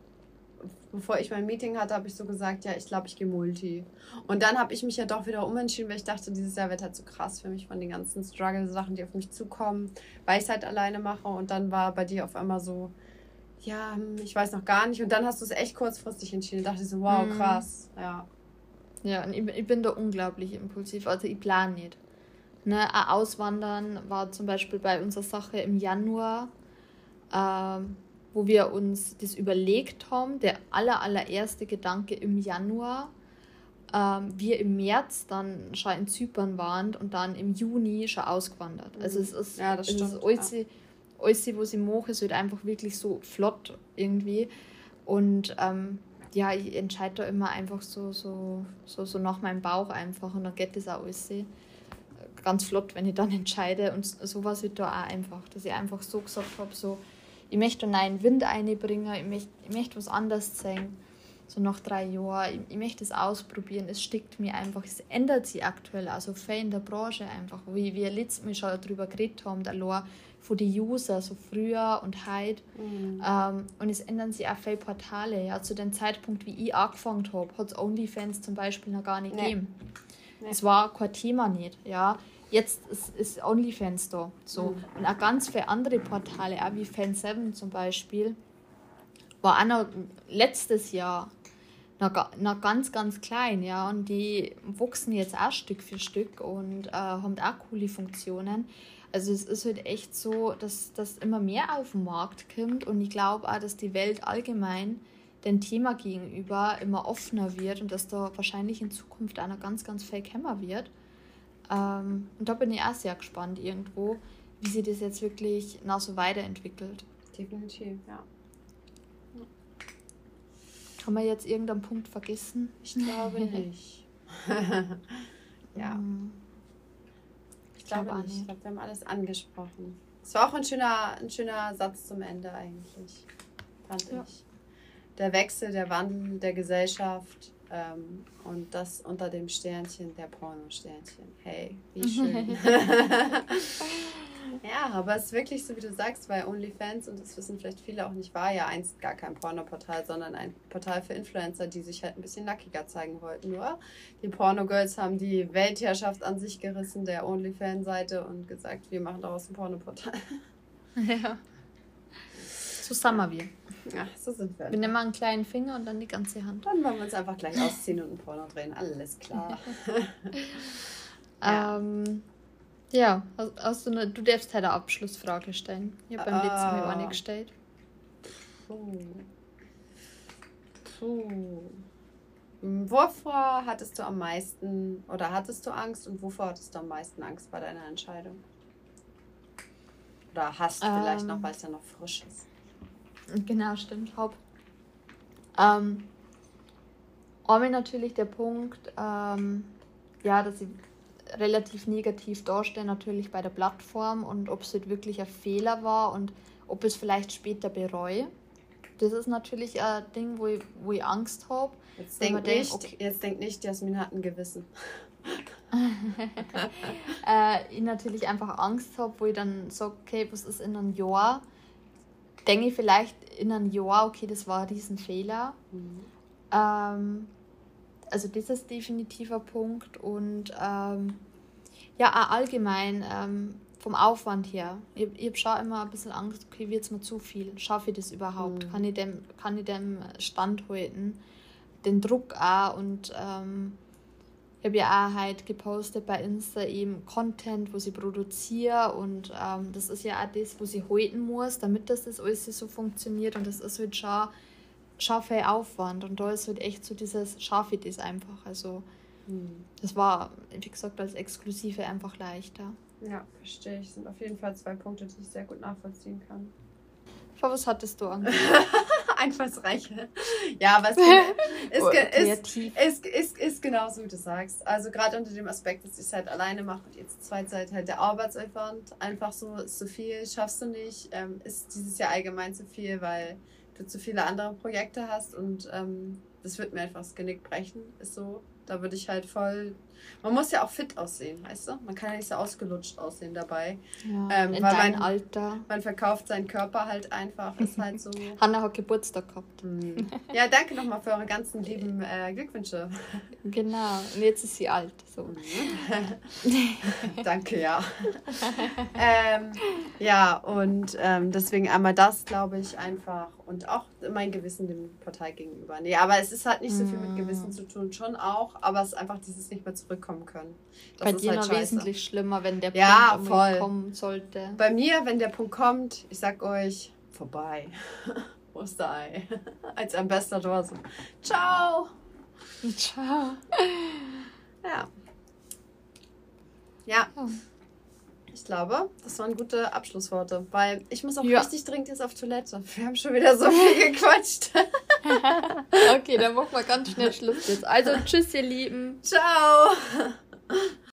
bevor ich mein Meeting hatte, habe ich so gesagt, ja, ich glaube, ich gehe Multi. Und dann habe ich mich ja doch wieder umentschieden, weil ich dachte, dieses Jahr wird halt so krass für mich von den ganzen Struggle-Sachen, die auf mich zukommen, weil ich es halt alleine mache. Und dann war bei dir auf einmal so, ja, hm, ich weiß noch gar nicht. Und dann hast du es echt kurzfristig entschieden. Ich dachte so, wow, mhm. krass, ja. Ja, und ich, ich bin da unglaublich impulsiv. Also ich plane nicht. Ne, Auswandern war zum Beispiel bei unserer Sache im Januar, ähm, wo wir uns das überlegt haben. Der aller, allererste Gedanke im Januar. Ähm, wir im März dann schon in Zypern waren und dann im Juni schon ausgewandert. Also es ist, ja, das stimmt, es ist alles, ja alles, was ich mache, ist halt einfach wirklich so flott irgendwie. Und ähm, ja, ich entscheide da immer einfach so, so, so, so nach meinem Bauch einfach und dann geht das auch alles ganz flott, wenn ich dann entscheide. Und sowas wird da auch einfach, dass ich einfach so gesagt habe, so, ich möchte einen neuen Wind einbringen, ich möchte, ich möchte was anderes zeigen. So nach drei Jahren, ich, ich möchte es ausprobieren, es stickt mir einfach, es ändert sich aktuell, also viel in der Branche einfach, wie wir letztes Mal schon darüber geredet haben, der Lor, von den User, so früher und heute. Mhm. Ähm, und es ändern sich auch viele Portale. Ja. Zu dem Zeitpunkt, wie ich angefangen habe, hat es OnlyFans zum Beispiel noch gar nicht nee. gegeben. Nee. Es war kein Thema nicht. Ja. jetzt ist, ist OnlyFans da. So. Mhm. Und auch ganz viele andere Portale, auch wie Fan7 zum Beispiel, war auch noch letztes Jahr noch, noch ganz, ganz klein, ja. Und die wachsen jetzt auch Stück für Stück und äh, haben auch coole Funktionen. Also es ist halt echt so, dass das immer mehr auf den Markt kommt und ich glaube auch, dass die Welt allgemein dem Thema gegenüber immer offener wird und dass da wahrscheinlich in Zukunft einer ganz, ganz viel kämmer wird. Ähm, und da bin ich auch sehr gespannt irgendwo, wie sich das jetzt wirklich noch so weiterentwickelt. Definitiv, ja. Haben wir jetzt irgendeinen Punkt vergessen? Ich glaube nicht. ja. Mm. Ich glaube, glaube nicht. Ich glaube, wir haben alles angesprochen. Es war auch ein schöner, ein schöner Satz zum Ende eigentlich, fand ja. ich. Der Wechsel, der Wandel der Gesellschaft ähm, und das unter dem Sternchen der Porno-Sternchen. Hey, wie schön. Ja, aber es ist wirklich so, wie du sagst, bei OnlyFans, und das wissen vielleicht viele auch nicht, war ja einst gar kein Pornoportal, sondern ein Portal für Influencer, die sich halt ein bisschen nackiger zeigen wollten. Nur die Pornogirls haben die Weltherrschaft an sich gerissen, der OnlyFans-Seite, und gesagt, wir machen daraus ein Pornoportal. Ja. So sind wir. Ja, so sind wir. Wir nehmen mal einen kleinen Finger und dann die ganze Hand. Dann wollen wir uns einfach gleich ausziehen und ein Porno drehen. Alles klar. ja. Ähm, ja, hast du, eine, du darfst halt eine Abschlussfrage stellen. Ich habe beim letzten Mal auch nicht gestellt. Puh. Puh. Wovor hattest du am meisten oder hattest du Angst und wovor hattest du am meisten Angst bei deiner Entscheidung? Oder hast du ähm, vielleicht noch, ähm. weil es ja noch frisch ist? Genau, stimmt. Haupt. Ähm, einmal natürlich der Punkt, ähm, ja, dass ich relativ negativ darstellen, natürlich bei der Plattform und ob es halt wirklich ein Fehler war und ob ich es vielleicht später bereue. Das ist natürlich ein Ding, wo ich, wo ich Angst habe. Jetzt denk, nicht, okay. jetzt denk nicht, Jasmin hat ein Gewissen. äh, ich natürlich einfach Angst habe, wo ich dann sage, okay, was ist in einem Jahr? Denke ich vielleicht in einem Jahr, okay, das war ein Riesenfehler. Mhm. Ähm, also das ist definitiv ein Punkt und ähm, ja, allgemein ähm, vom Aufwand her. Ich, ich habe schon immer ein bisschen Angst, okay, wird es mir zu viel? Schaffe ich das überhaupt? Mhm. Kann, ich dem, kann ich dem standhalten? Den Druck auch und ähm, ich habe ja auch halt gepostet bei Insta eben Content, wo sie produziere und ähm, das ist ja auch das, wo sie halten muss, damit das, das alles so funktioniert und das ist halt schon scharfe Aufwand. Und da ist halt echt so dieses scharfe das einfach. Also mhm. das war, wie gesagt, als Exklusive einfach leichter. Ja, verstehe ich. Das sind auf jeden Fall zwei Punkte, die ich sehr gut nachvollziehen kann. Vor was hattest du Angst? Einfallsreiche. Ja, aber es ist, ist, ist, ist, ist, genau so, wie du sagst. Also gerade unter dem Aspekt, dass ich es halt alleine mache und jetzt zwei Zeit halt der Arbeitsaufwand einfach so ist zu viel, schaffst du nicht, ähm, ist dieses Jahr allgemein zu viel, weil du zu viele andere Projekte hast und ähm, das wird mir einfach das Genick brechen, ist so. Da würde ich halt voll. Man muss ja auch fit aussehen, weißt du? Man kann ja nicht so ausgelutscht aussehen dabei. Ja, ähm, in weil man, Alter. Man verkauft seinen Körper halt einfach. Ist halt so. Hanna hat Geburtstag gehabt. Mhm. Ja, danke nochmal für eure ganzen lieben äh, Glückwünsche. Genau. Und jetzt ist sie alt. So. Mhm. danke, ja. ähm, ja, und ähm, deswegen einmal das, glaube ich, einfach. Und auch mein Gewissen dem Partei gegenüber. Nee, aber es ist halt nicht so viel mit Gewissen zu tun, schon auch, aber es ist einfach dieses nicht mehr zurückkommen können. Das Bei dir halt noch wesentlich schlimmer, wenn der ja, Punkt voll. kommen sollte. Bei mir, wenn der Punkt kommt, ich sag euch, vorbei. Osterei. Als Ambassador so, ciao. Ciao. Ja. Ja. Oh. Ich glaube, das waren gute Abschlussworte, weil ich muss auch ja. richtig dringend jetzt auf Toilette. Wir haben schon wieder so viel gequatscht. Okay, dann machen wir ganz schnell Schluss jetzt. Also tschüss, ihr Lieben. Ciao.